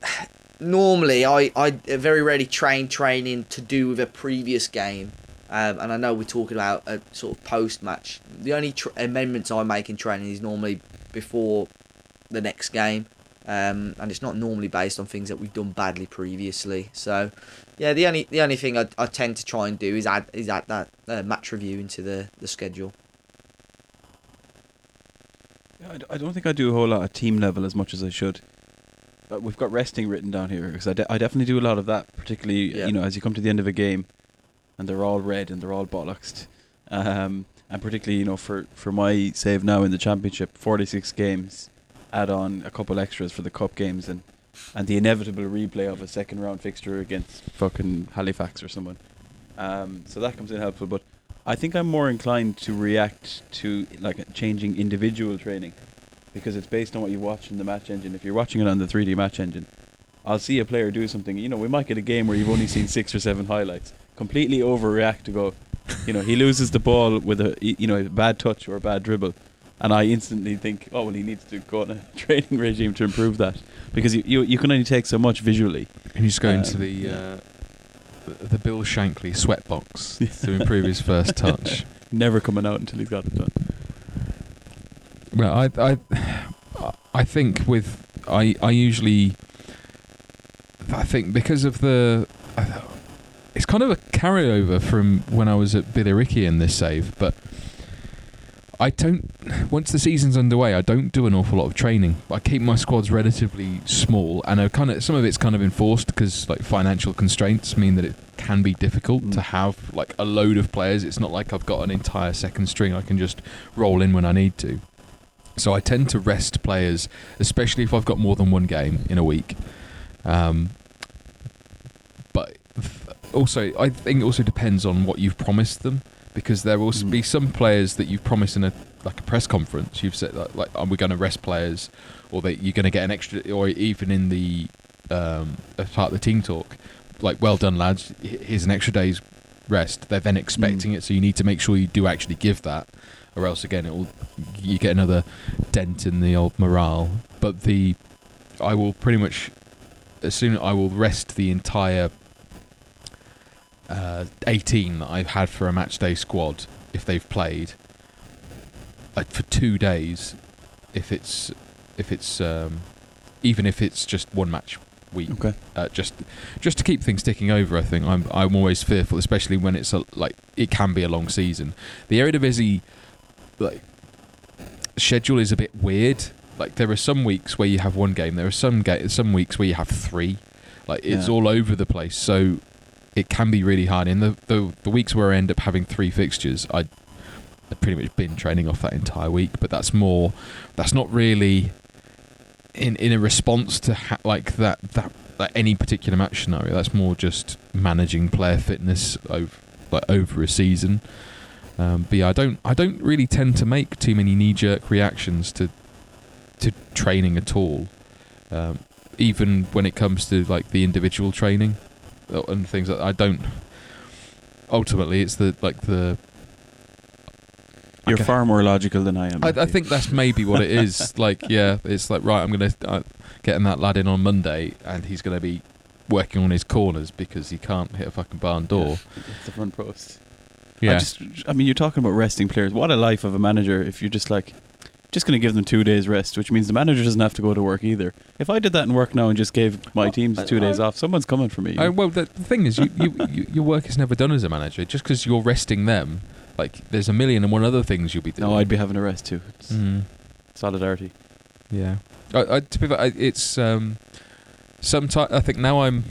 normally, I I very rarely train training to do with a previous game. Um, and I know we're talking about a sort of post match. The only tr- amendments I make in training is normally before the next game um, and it's not normally based on things that we've done badly previously. So, yeah, the only the only thing I, I tend to try and do is add is add that uh, match review into the, the schedule. I don't think I do a whole lot at team level as much as I should. But we've got resting written down here because I, de- I definitely do a lot of that, particularly Yeah. you know as you come to the end of a game, and they're all red and they're all bollocks. Um, and particularly you know for for my save now in the championship, forty six games, add on a couple extras for the cup games and and the inevitable replay of a second round fixture against fucking Halifax or someone. Um, so that comes in helpful, but I think I'm more inclined to react to like changing individual training because it's based on what you watch in the match engine. If you're watching it on the 3D match engine, I'll see a player do something. You know, we might get a game where you've only seen six or seven highlights. Completely overreact to go. You know, he loses the ball with a you know a bad touch or a bad dribble, and I instantly think, oh well, he needs to go on a training regime to improve that because you you, you can only take so much visually. And you just go into Um, the uh, the- the Bill Shankly sweatbox to improve his first touch. Never coming out until he's got it done. Well, I, I, I think with I, I usually, I think because of the, it's kind of a carryover from when I was at Billericay in this save, but I don't. Once the season's underway, I don't do an awful lot of training. I keep my squads relatively small, and I kind of some of it's kind of enforced because like financial constraints mean that it can be difficult Mm. to have like a load of players. It's not like I've got an entire second string I can just roll in when I need to. So I tend to rest players, especially if I've got more than one game in a week. Um, but also, I think it also depends on what you've promised them, because there will Mm. be some players that you've promised in a like a press conference. You've said like, like "Oh, we're going to rest players, or that you're going to get an extra, or even in the um, as part of the team talk, like well done lads, here's an extra day's rest. They're then expecting it, so you need to make sure you do actually give that, or else again it will you get another dent in the old morale. But the I will pretty much assume I will rest the entire uh, 18 that I've had for a match day squad if they've played uh, for two days if it's if it's um, even if it's just one match week Okay. uh, just just to keep things ticking over. I think I'm I'm always fearful, especially when it's a, like it can be a long season. The Eredivisie like schedule is a bit weird. Like there are some weeks where you have one game. There are some ga- some weeks where you have three. Like it's Yeah. all over the place. So it can be really hard. In the, the the weeks where I end up having three fixtures, I I pretty much been training off that entire week. But that's more. That's not really in in a response to ha- like that that like any particular match scenario. That's more just managing player fitness over like over a season. Um, but yeah, I don't I don't really tend to make too many knee jerk reactions to to training at all. Um, even when it comes to like the individual training, and things that I don't. Ultimately, it's the like the. You're Okay. far more logical than I am. I, I think that's maybe what it is. like, yeah, it's like right. I'm gonna uh, getting that lad in on Monday, and he's gonna be working on his corners because he can't hit a fucking barn door. It's the front post. Yeah, I just, I mean, you're talking about resting players. What a life of a manager if you're just like, just going to give them two days rest, which means the manager doesn't have to go to work either. If I did that in work now and just gave my teams I- two days off, someone's coming for me. Uh, well, the, the thing is, you, you, you, your work is never done as a manager. Just because you're resting them, like there's a million and one other things you'll be doing. no, I'd be having a rest too. It's Mm, solidarity. yeah, I, I, to be fair, I, it's um, sometimes I think now I'm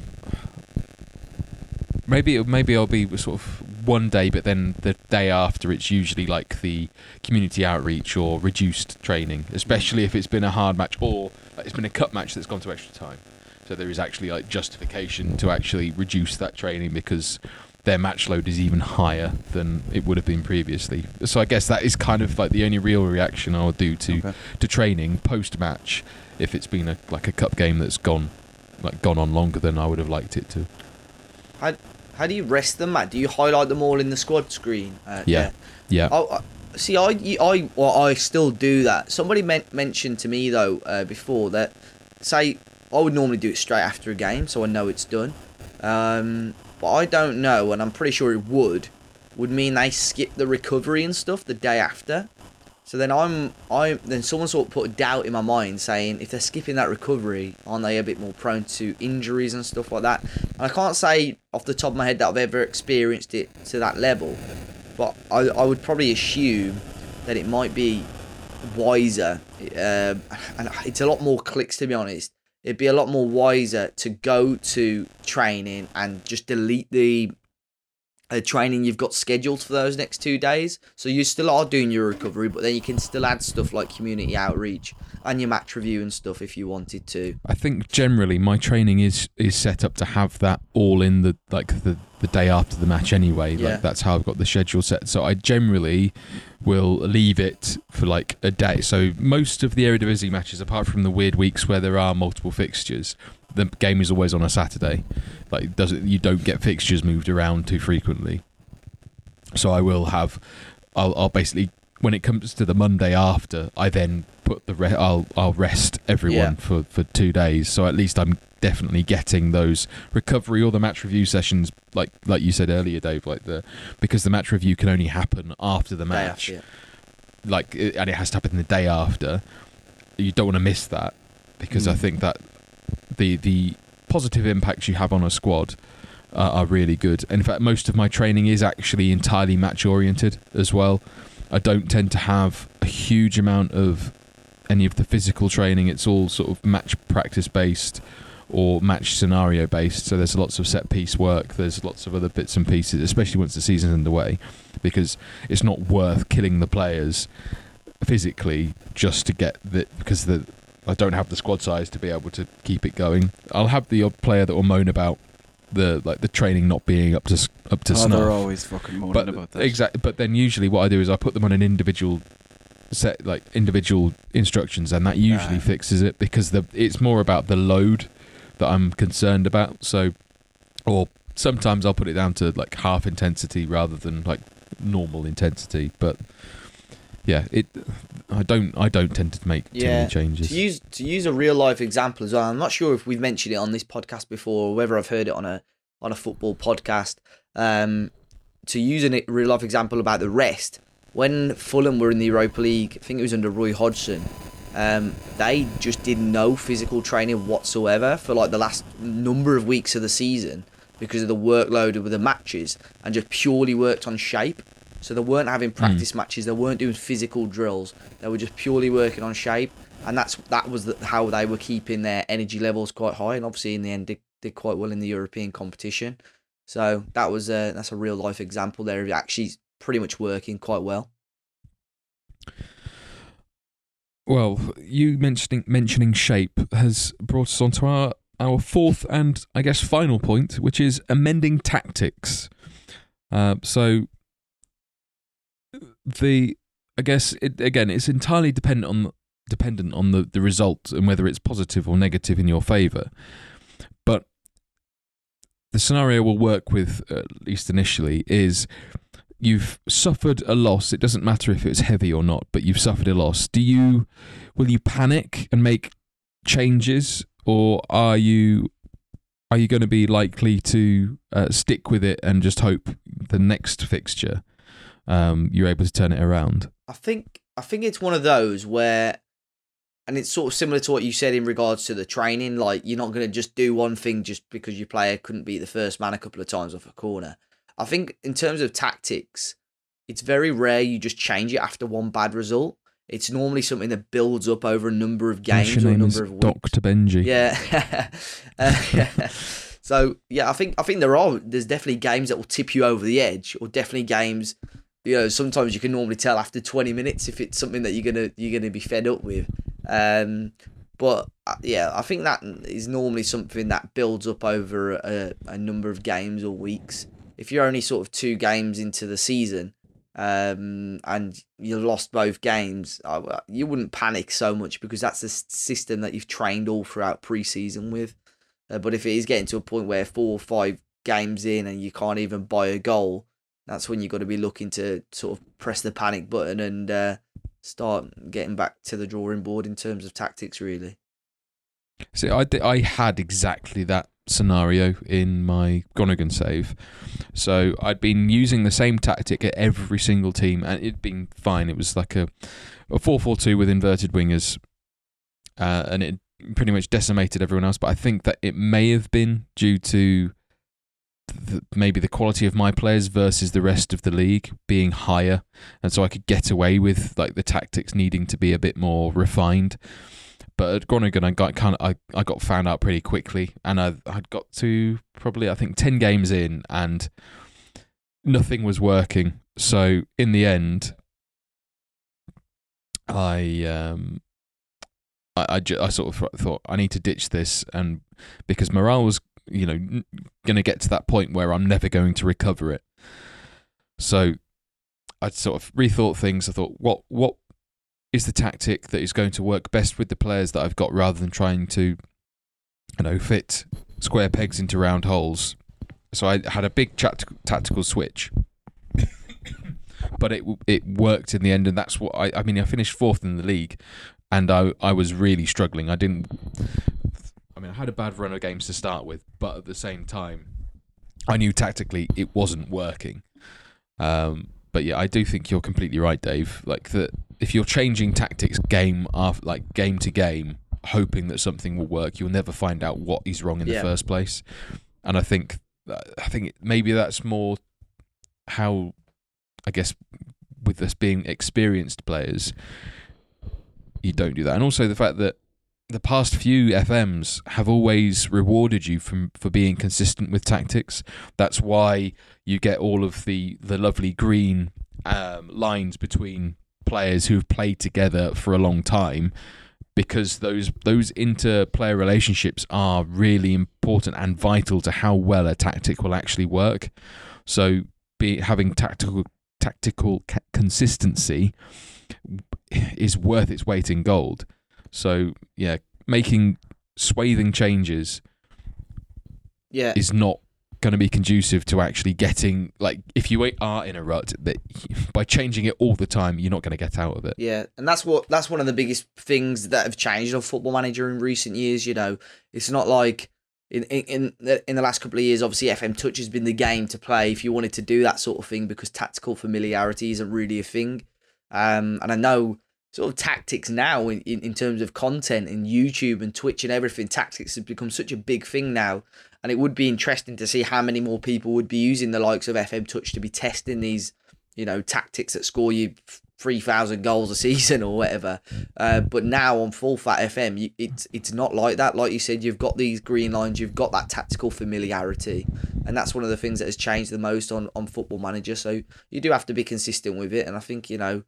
maybe maybe I'll be sort of one day, but then the day after it's usually like the community outreach or reduced training, especially if it's been a hard match or it's been a cup match that's gone to extra time. So there is actually like justification to actually reduce that training because their match load is even higher than it would have been previously. So I guess that is kind of like the only real reaction I would do to Okay. to training post match if it's been a like a cup game that's gone like gone on longer than I would have liked it to. How do you rest them, Matt? Do you highlight them all in the squad screen? Uh, Yeah. Yeah. Oh, uh, see, I, I, well, I still do that. Somebody men- mentioned to me though uh, before that, say, I would normally do it straight after a game, so I know it's done. Um, but I don't know, and I'm pretty sure it would, would mean they skip the recovery and stuff the day after. So then I'm, I then someone sort of put a doubt in my mind saying if they're skipping that recovery, aren't they a bit more prone to injuries and stuff like that? And I can't say off the top of my head that I've ever experienced it to that level, but I, I would probably assume that it might be wiser, um, and it's a lot more clicks to be honest. It'd be a lot more wiser to go to training and just delete the uh, training you've got scheduled for those next two days. So you still are doing your recovery, but then you can still add stuff like community outreach and your match review and stuff if you wanted to. I think generally my training is is set up to have that all in the like the the day after the match anyway. Yeah. Like that's how I've got the schedule set. So I generally will leave it for like a day. So most of the Eredivisie matches, apart from the weird weeks where there are multiple fixtures, the game is always on a Saturday. Like does it, you don't get fixtures moved around too frequently. So I will have, I'll, I'll basically when it comes to the Monday after, I then put the re- I'll I'll rest everyone Yeah. for for two days. So at least I'm definitely getting those recovery or the match review sessions, like like you said earlier, Dave. Like the because the match review can only happen after the match, after, yeah. like and it has to happen the day after. You don't want to miss that because I Mm. think that the the positive impacts you have on a squad uh, are really good. In fact, most of my training is actually entirely match oriented as well. I don't tend to have a huge amount of any of the physical training. It's all sort of match practice based or match scenario based. So there's lots of set piece work. There's lots of other bits and pieces, especially once the season's underway, because it's not worth killing the players physically just to get the because the I don't have the squad size to be able to keep it going. I'll have the odd player that will moan about the like the training not being up to up to oh, snuff they're always fucking moaning but about that. exactly. But then usually what I do is I put them on an individual set, like individual instructions, and that usually fixes it because the it's more about the load that I'm concerned about. So, or sometimes I'll put it down to like half intensity rather than like normal intensity. But yeah, it. I don't. I don't tend to make too Yeah, many changes. To use to use a real life example as well. I'm not sure if we've mentioned it on this podcast before, or whether I've heard it on a on a football podcast. Um, to use a real life example about the rest, when Fulham were in the Europa League, I think it was under Roy Hodgson. Um, they just did no physical training whatsoever for like the last number of weeks of the season because of the workload with the matches, and just purely worked on shape. So they weren't having practice matches. They weren't doing physical drills. They were just purely working on shape, and that's that was the, how they were keeping their energy levels quite high. And obviously, in the end, did, did quite well in the European competition. So that was a, that's a real life example there of actually pretty much working quite well. Well, you mentioning mentioning shape has brought us on to our our fourth and I guess final point, which is amending tactics. Uh, so the I guess it, again it's entirely dependent on dependent on the, the result and whether it's positive or negative in your favour. But the scenario we'll work with at least initially is you've suffered a loss. It doesn't matter if it's heavy or not, but you've suffered a loss. Do you will you panic and make changes, or are you are you going to be likely to uh, stick with it and just hope the next fixture um, you're able to turn it around? I think I think it's one of those where, and it's sort of similar to what you said in regards to the training. Like you're not going to just do one thing just because your player couldn't beat the first man a couple of times off a corner. I think in terms of tactics, it's very rare you just change it after one bad result. It's normally something that builds up over a number of games or a number of weeks. Doctor Benji. Yeah. Uh, so yeah, I think I think there are there's definitely games that will tip you over the edge, or definitely games. You know, sometimes you can normally tell after 20 minutes if it's something that you're gonna you're gonna be fed up with. Um, but uh, yeah, I think that is normally something that builds up over a, a number of games or weeks. If you're only sort of two games into the season, um, and you lost both games, you wouldn't panic so much because that's the system that you've trained all throughout pre-season with. Uh, but if it is getting to a point where four or five games in and you can't even buy a goal, that's when you've got to be looking to sort of press the panic button and uh, start getting back to the drawing board in terms of tactics, really. See, I, di- I had exactly that scenario in my Groningen save. So I'd been using the same tactic at every single team, and it'd been fine. It was like a, a 4 4 2 with inverted wingers, uh, and it pretty much decimated everyone else. But I think that it may have been due to th maybe the quality of my players versus the rest of the league being higher, and so I could get away with like the tactics needing to be a bit more refined. But at Groningen, I got kind of I, I got found out pretty quickly, and I I'd got to probably I think ten games in, and nothing was working. So in the end, I um I I, I sort of thought I need to ditch this, and because morale was you know going to get to that point where I'm never going to recover it. So I sort of rethought things. I thought, what what is the tactic that is going to work best with the players that I've got, rather than trying to, you know, fit square pegs into round holes. So I had a big tactical switch, but it it worked in the end, and that's what I. I mean, I finished fourth in the league, and I I was really struggling. I didn't. I mean, I had a bad run of games to start with, but at the same time, I knew tactically it wasn't working. Um, but yeah, I do think you're completely right, Dave. Like that, if you're changing tactics game after like game to game, hoping that something will work, you'll never find out what is wrong in Yeah. the first place. And I think, I think maybe that's more how, I guess, with us being experienced players, you don't do that. And also the fact that the past few FMs have always rewarded you from for being consistent with tactics. That's why you get all of the the lovely green um, lines between players who've played together for a long time because those those interplayer relationships are really important and vital to how well a tactic will actually work. So, be having tactical tactical ca- consistency is worth its weight in gold. So, yeah, making swathing changes Yeah. is not going to be conducive to actually getting like if you are in a rut that by changing it all the time you're not going to get out of it Yeah, and that's what that's one of the biggest things that have changed on Football Manager in recent years. You know, it's not like in in in the, in the last couple of years. Obviously, FM Touch has been the game to play if you wanted to do that sort of thing because tactical familiarity isn't really a thing. Um, and I know sort of tactics now in, in, in terms of content and YouTube and Twitch and everything. Tactics has become such a big thing now, and it would be interesting to see how many more people would be using the likes of FM Touch to be testing these you know tactics that score you three thousand goals a season or whatever. Uh, but now on Full Fat FM, you, it's it's not like that. Like you said, you've got these green lines, you've got that tactical familiarity, and that's one of the things that has changed the most on on Football Manager. So you do have to be consistent with it, and I think you know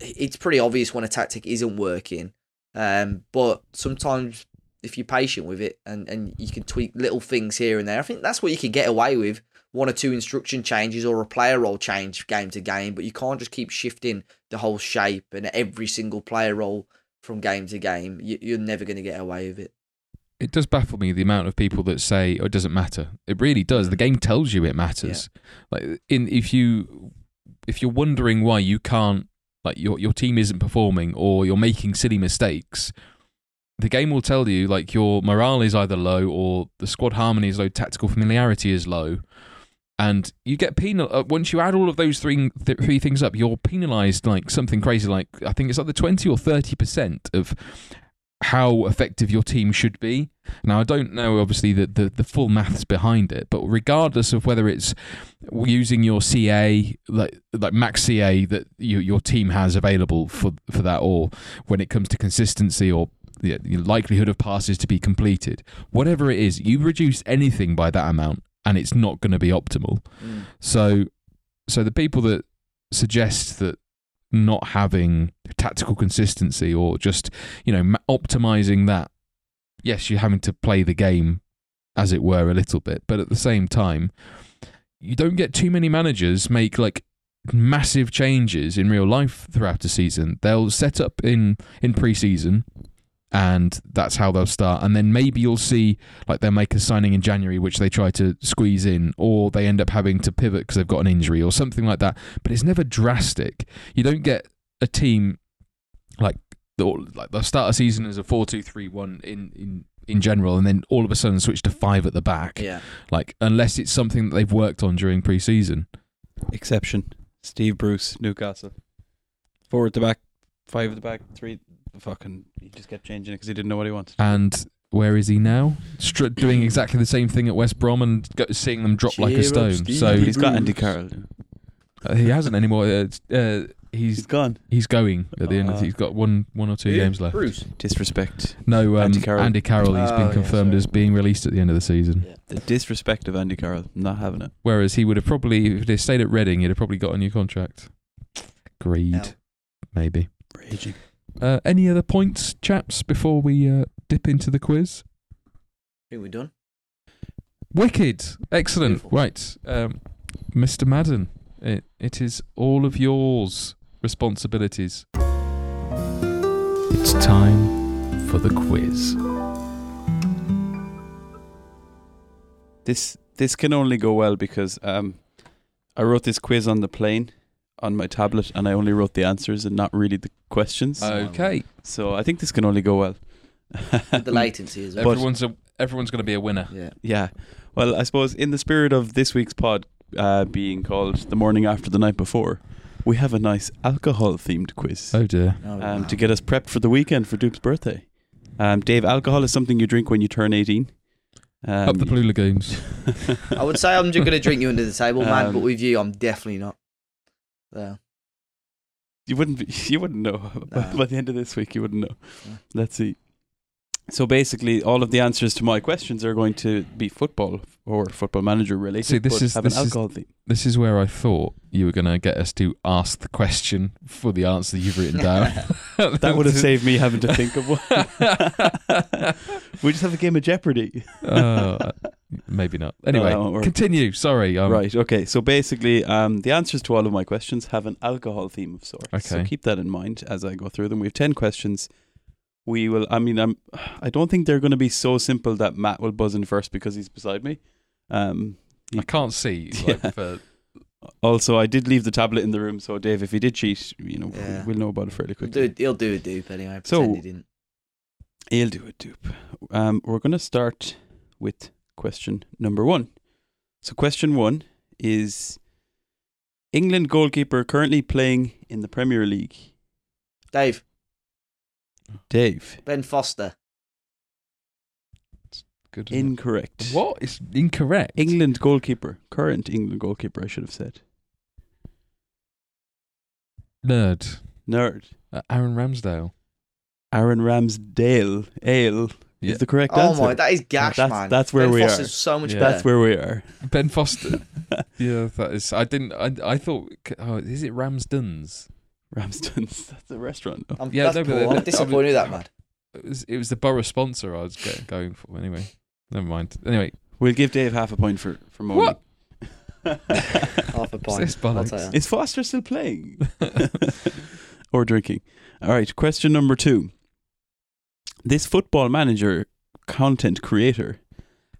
it's pretty obvious when a tactic isn't working. Um, but sometimes if you're patient with it and, and you can tweak little things here and there, I think that's what you can get away with one or two instruction changes or a player role change game to game, but you can't just keep shifting the whole shape and every single player role from game to game. You, you're never going to get away with it. it does baffle me the amount of people that say oh, it doesn't matter. It really does. The game tells you it matters. Like in if you if you're wondering why you can't like your your team isn't performing or you're making silly mistakes, the game will tell you like your morale is either low or the squad harmony is low, tactical familiarity is low. And you get penal uh, once you add all of those three th- three things up. You're penalised like something crazy, like I think it's like the twenty or thirty percent of how effective your team should be. Now, I don't know, obviously, the, the, the full maths behind it, but regardless of whether it's using your CA, like like max CA that you, your team has available for for that, or when it comes to consistency or the the likelihood of passes to be completed, whatever it is, you reduce anything by that amount, and it's not going to be optimal. Mm. So, so the people that suggest that not having tactical consistency or just you know optimizing that, yes, you're having to play the game as it were a little bit, but at the same time, you don't get too many managers make like massive changes in real life throughout the season. They'll set up in in pre-season and that's how they'll start. And then maybe you'll see like they'll make a signing in January, which they try to squeeze in, or they end up having to pivot because they've got an injury or something like that. But it's never drastic. You don't get a team like they'll- like they'll start a season as a four-two-three-one in in in general, and then all of a sudden switch to five at the back. Yeah. Like unless it's something that they've worked on during pre-season. Exception. Steve Bruce, Newcastle. Four at the back, five at the back, three. Fucking, he just kept changing it because he didn't know what he wanted. And where is he now? Str- doing exactly the same thing at West Brom and go- seeing them drop like a stone. Steve. So he's got Andy Carroll. uh, he hasn't anymore. Uh, uh, He's he's gone. he's going at the end. Of, Ah. he's got one one or two Who? games left. Bruce. Disrespect. No, um, Andy Carroll. Andy Carroll. He's Oh, been confirmed sorry. as being released at the end of the season. Yeah. The disrespect of Andy Carroll. Not having it. Whereas he would have probably, if they stayed at Reading, he'd have probably got a new contract. Greed, Hell. maybe. Raging. Uh, any other points, chaps, before we uh, dip into the quiz? think we're done. Wicked, excellent. Beautiful. Right, um, Mr. Madden, it it is all of yours responsibilities. It's time for the quiz. This this can only go well because um, I wrote this quiz on the plane on my tablet, and I only wrote the answers and not really the questions. Okay, so I think this can only go well. With the latency as well. But- everyone's a, everyone's going to be a winner. yeah. Yeah. Well, I suppose in the spirit of this week's pod uh, being called the morning after the night before, we have a nice alcohol themed quiz Oh dear. Oh, um, wow. to get us prepped for the weekend for Duke's birthday. Um, Dave, alcohol is something you drink when you turn 18. Um, Up the Blue Lagoons. I would say I'm just going to drink you under the table, man, Um, but with you, I'm definitely not. So, You wouldn't. Be, you wouldn't know by, No. by the end of this week. You wouldn't know. No. Let's see. So basically, all of the answers to my questions are going to be football or football manager related. See, this but is- have this an is- theme. This is where I thought you were going to get us to ask the question for the answer you've written down. That would have saved me having to think of one. we just have a game of Jeopardy. Uh, maybe not. Anyway, that continue. Sorry. Um, right. Okay. So basically, um, the answers to all of my questions have an alcohol theme of sorts. Okay. So keep that in mind as I go through them. We have ten questions. We will. I mean, I'm. I don't think they're going to be so simple that Matt will buzz in first because he's beside me. Um. I can't see. Like, Yeah. for, Also, I did leave the tablet in the room, so Dave, if he did cheat, you know, Yeah. we'll know about it fairly he'll, quickly. do, he'll do a dupe anyway. So- he didn't. He'll do it, dupe. Um, we're going to start with question number one. So, question one is England goalkeeper currently playing in the Premier League. Dave, Dave, Ben Foster. good. incorrect. it? What? Incorrect. England goalkeeper, current England goalkeeper, I should have said. Nerd. Nerd. Uh, Aaron Ramsdale. Aaron Ramsdale, Ale Yeah. is the correct Oh answer. my, that is gash, That's- man. that's where ben we Foster's are. so much Yeah. better. That's where we are. Ben Foster. yeah, that is. I didn't. I, I thought. Oh, is it Ramsden's? Ramsden's, that's a restaurant. no? I'm, Yeah, that's no, but poor. the- I'm disappointed that, man. It was. It was the borough sponsor I was go- going for. Anyway, never mind. Anyway, We'll give Dave half a point for, for moaning. What? Half a pint. this I'll bollocks? tell you. Is Foster still playing? or drinking? All right, question number two. This football manager content creator,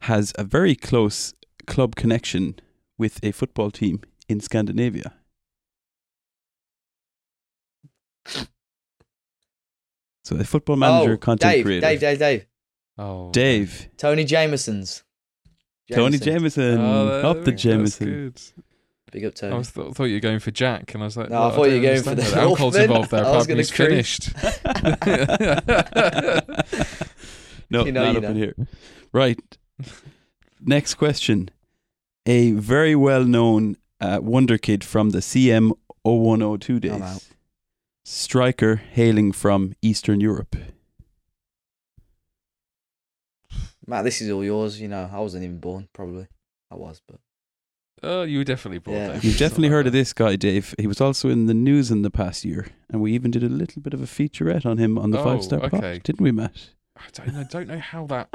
has a very close club connection with a football team in Scandinavia? So a football manager, oh, content Dave, creator. Dave, Dave, Dave. Oh, Dave. Tony Jameson's. Tony Jameson. Jameson. Oh, up the that's Jameson. good. Big up I was th- thought you were going for Jack, and I was like, No, I "Oh, thought you were going for understand the that. alcohol's involved there. I was Apparently, gonna it's finished. No, You know, not you up in here. Right. Next question. A very well known uh, wonder kid from the CM 0102 days. I'm out. Striker hailing from Eastern Europe. Matt, this is all yours. You know, I wasn't even born, probably. I was, but oh, you definitely born. Yeah. Dave. You've definitely like heard of this guy, Dave. He was also in the news in the past year, and we even did a little bit of a featurette on him on the Oh, Five Star okay. Pod, didn't we, Matt? I don't know. Don't know how that.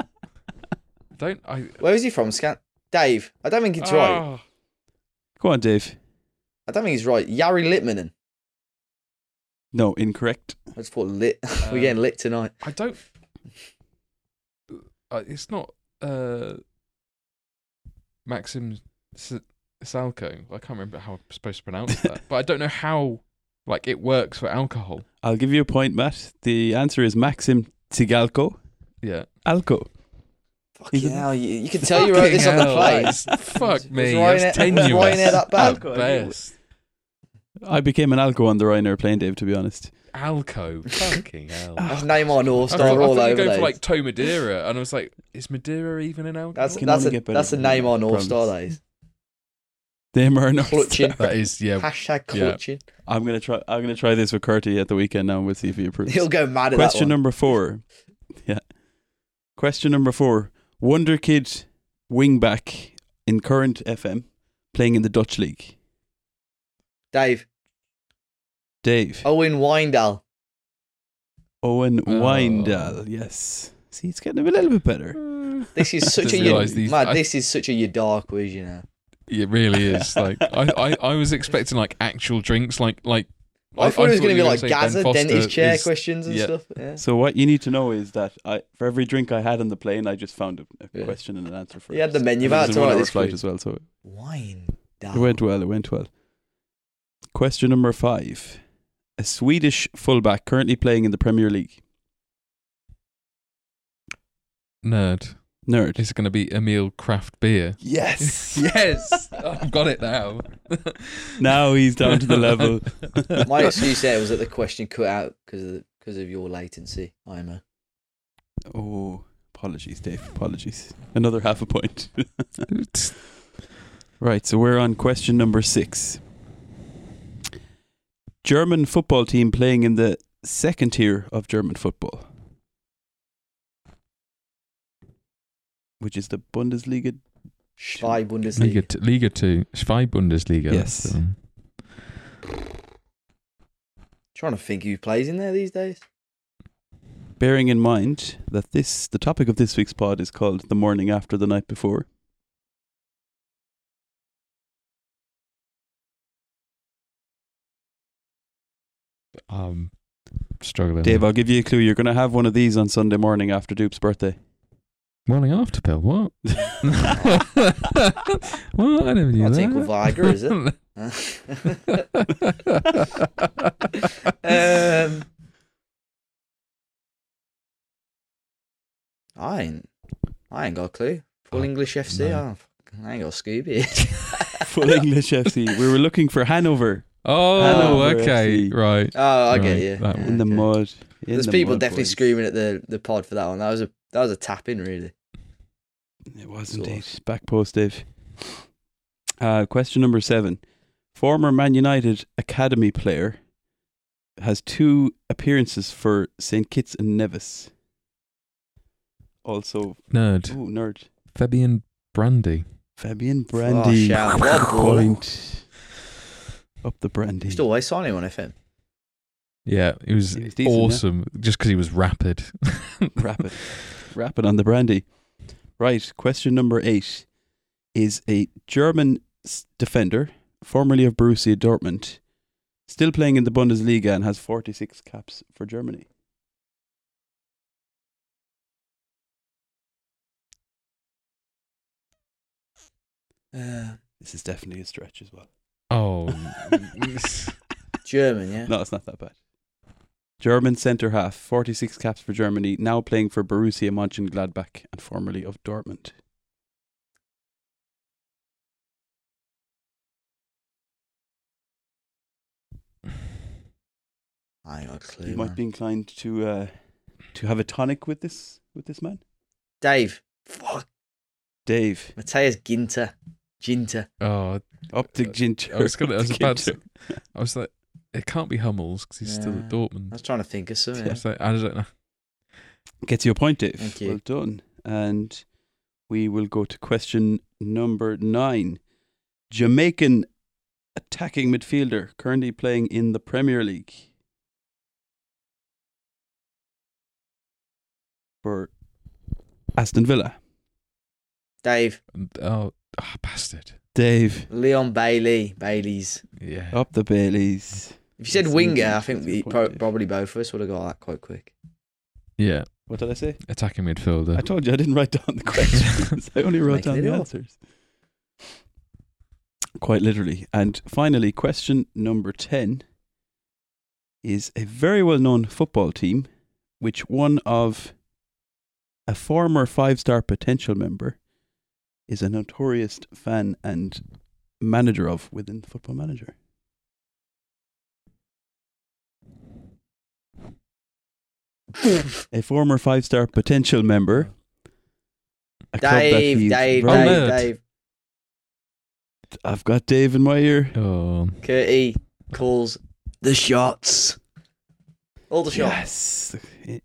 don't I? where is he from? Scan- Dave. I don't think it's right. Ah, Go on, Dave. I don't think he's right. Jari Litmanen. No, incorrect. I just thought lit. Uh, We're getting lit tonight. I don't. Uh, it's not uh, Maxim S- Salco. I can't remember how I'm supposed to pronounce that, but I don't know how like it works for alcohol. I'll give you a point, Matt. The answer is Maxim Tsigalko. Yeah. Alco. Fucking He's a- hell, you, you can tell you wrote this on the Fucking plane. hell, that's- Fuck me. Was That's tenuous. Ryanair that bad? At I best. I became an Alco on the Ryanair plane, Dave, to be honest. Alco. Fucking hell. That's Neymar North I Star thought, I all thought you over go there. for like Toe Madeira, and I was like, is Madeira even an alcohol? that's can that's only a get better that's a from here, Neymar North. Star. That is Them are not. clutching. that is yeah. Hashtag Yeah. I'm gonna try. I'm gonna try this with Curty at the weekend now, and we'll see if he approves. He'll go mad at Question that one. number four. Yeah. Question number four. Wonder Kid wingback in current FM playing in the Dutch league. Dave Dave. Owen Wijndal. Owen Oh. Wijndal. Yes. See, it's getting a little bit better. This is such a Didn't these- Matt. I- This is such a you dark quiz. You know. It really is. Like I, I, I was expecting like actual drinks, like like. I, thought it was going to be like Ben Gazza Foster dentist chair is- questions and yeah. stuff. Yeah. So what you need to know is that I, for every drink I had on the plane, I just found a, a Yeah. question and an answer for. You had the menu And it out was to a this flight quiz. as well, so Wijndal. it went well. It went well. Question number five: A Swedish fullback currently playing in the Premier League. Nerd. Nerd. It's going to be Emil Kraft beer. Yes. yes, I've got it now. now he's down to the level. My excuse there was that the question cut out because of the, because of your latency. IMO. Oh, apologies, Dave. Apologies. Another half a point. right, so we're on question number six. German football team playing in the second tier of German football, which is the Bundesliga. Schwei Bundesliga. Liga, Liga Two, Zwei Bundesliga. Yes. um, Trying to think who plays in there these days. Bearing in mind that this, the topic of this week's pod is called "The Morning After the Night Before." I'm struggling. Dave, I'll give you a clue. You're going to have one of these on Sunday morning after Dupe's birthday. Morning after pill. What? what? I never knew I that. think with Viagra, is it? um, I ain't. I ain't got a clue. Full Oh, English FC. no. Oh, I ain't got a Scooby. Full English FC. We were looking for Hanover oh, Hanover okay, FC. right. oh, I get you. that Yeah, one. in the okay. mud. in There's the people mud, definitely boys. screaming at the, the pod for that one. That was a that was a tap in, really. It was Sort of. indeed. Back post, Dave. Uh, question number seven. Former Man United academy player has two appearances for St. Kitts and Nevis. Also, Nerd. ooh, nerd. Fabian Brandy. Fabian Brandy. Oh, shout. What a baller. Point. Up the Brandy. Still, to always sign him on FM. Yeah, it was, He was decent, yeah. awesome just because he was rapid. Rapid. Rapping on the brandy. Right, question number eight is a German defender, formerly of Borussia Dortmund, still playing in the Bundesliga and has 46 caps for Germany. Uh, this is definitely a stretch as well. Oh, German, yeah. No, it's not that bad. German centre half, 46 caps for Germany, now playing for Borussia Mönchengladbach and formerly of Dortmund. I got a clue. You might be inclined to uh, to have a tonic with this with this man, Dave. Fuck. Dave. Matthias Ginter. Ginter. oh, Optic the Uh, ginger. I was gonna. I was up about to. I was like, it can't be Hummels because he's still at Dortmund. I Dortmund. was trying to think of some. I Yeah. was like, I don't know. Gets you a point, Dave. Thank you. Well done. And we will go to question number nine. Jamaican attacking midfielder currently playing in the Premier League. For Aston Villa. Dave. And- Oh, ah, bastard. Dave. Leon Bailey. Bailey's. Yeah. Up the Baileys. If you said Yes, winger. I think we pro- probably both of us would have got that quite quick. Yeah. What did I say? Attacking midfielder. I told you I didn't write down the questions. I only wrote down the up. answers. Quite literally. And finally, question number 10 is a very well known football team, which one of a former five star potential member is a notorious fan and manager of within Football Manager. A former five star potential member. A club that Dave, Dave, Oh, Dave, Dave. I've got Dave in my ear. Oh, Curtie calls the shots. All the shots. Yes.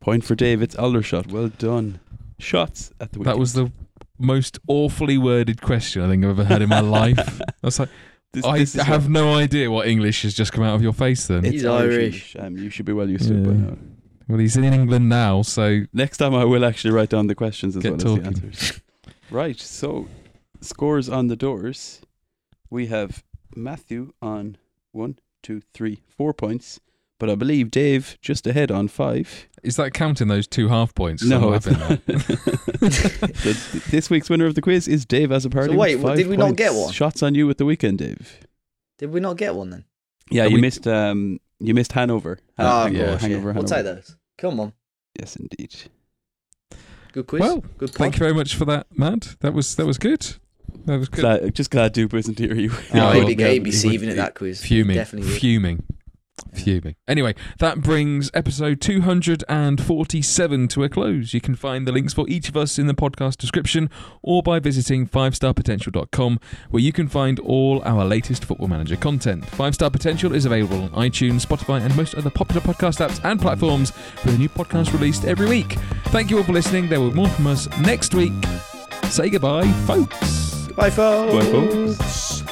Point for Dave. It's Aldershot. Well done. Shots at the that was the most awfully worded question I think I've ever heard in my life. I was like, This, I this have what- no idea what English has just come out of your face. Then, It's He's Irish. Um, you should be well used to it by now. Well, he's in England now, so Next time I will actually write down the questions as Get well talking. as the answers. right. So, scores on the doors. We have Matthew on one, two, three, four points. But I believe Dave just ahead on five. is that counting those two half points? 'Cause I'm No, not it's having that. So this week's winner of the quiz is Dave as a party. So wait, with five did we not get one? Shots on you with the weekend, Dave. Did we not get one then? Yeah, Are you we- missed. Um, you missed Hanover. Oh, ah, Han- of yeah. course, Hangover, yeah. We'll Hanover. take those. Come on. Yes, indeed. Good quiz. Well, Good Thank you very much for that, Matt. That was that was good. That was good. Glad, just glad Dupe isn't here. You. Oh, Yeah, he'd well, be, yeah, he'd be he seething would at that quiz. Fuming, Definitely fuming, Yeah. Fuming. Anyway, that brings episode 247 to a close. You can find the links for each of us in the podcast description or by visiting 5starpotential.com, where you can find all our latest Football Manager content. 5 Star Potential is available on iTunes, Spotify, and most other popular podcast apps and platforms, with a new podcast released every week. Thank you all for listening. There will be more from us next week. Say goodbye, folks. Bye, folks. Bye, folks.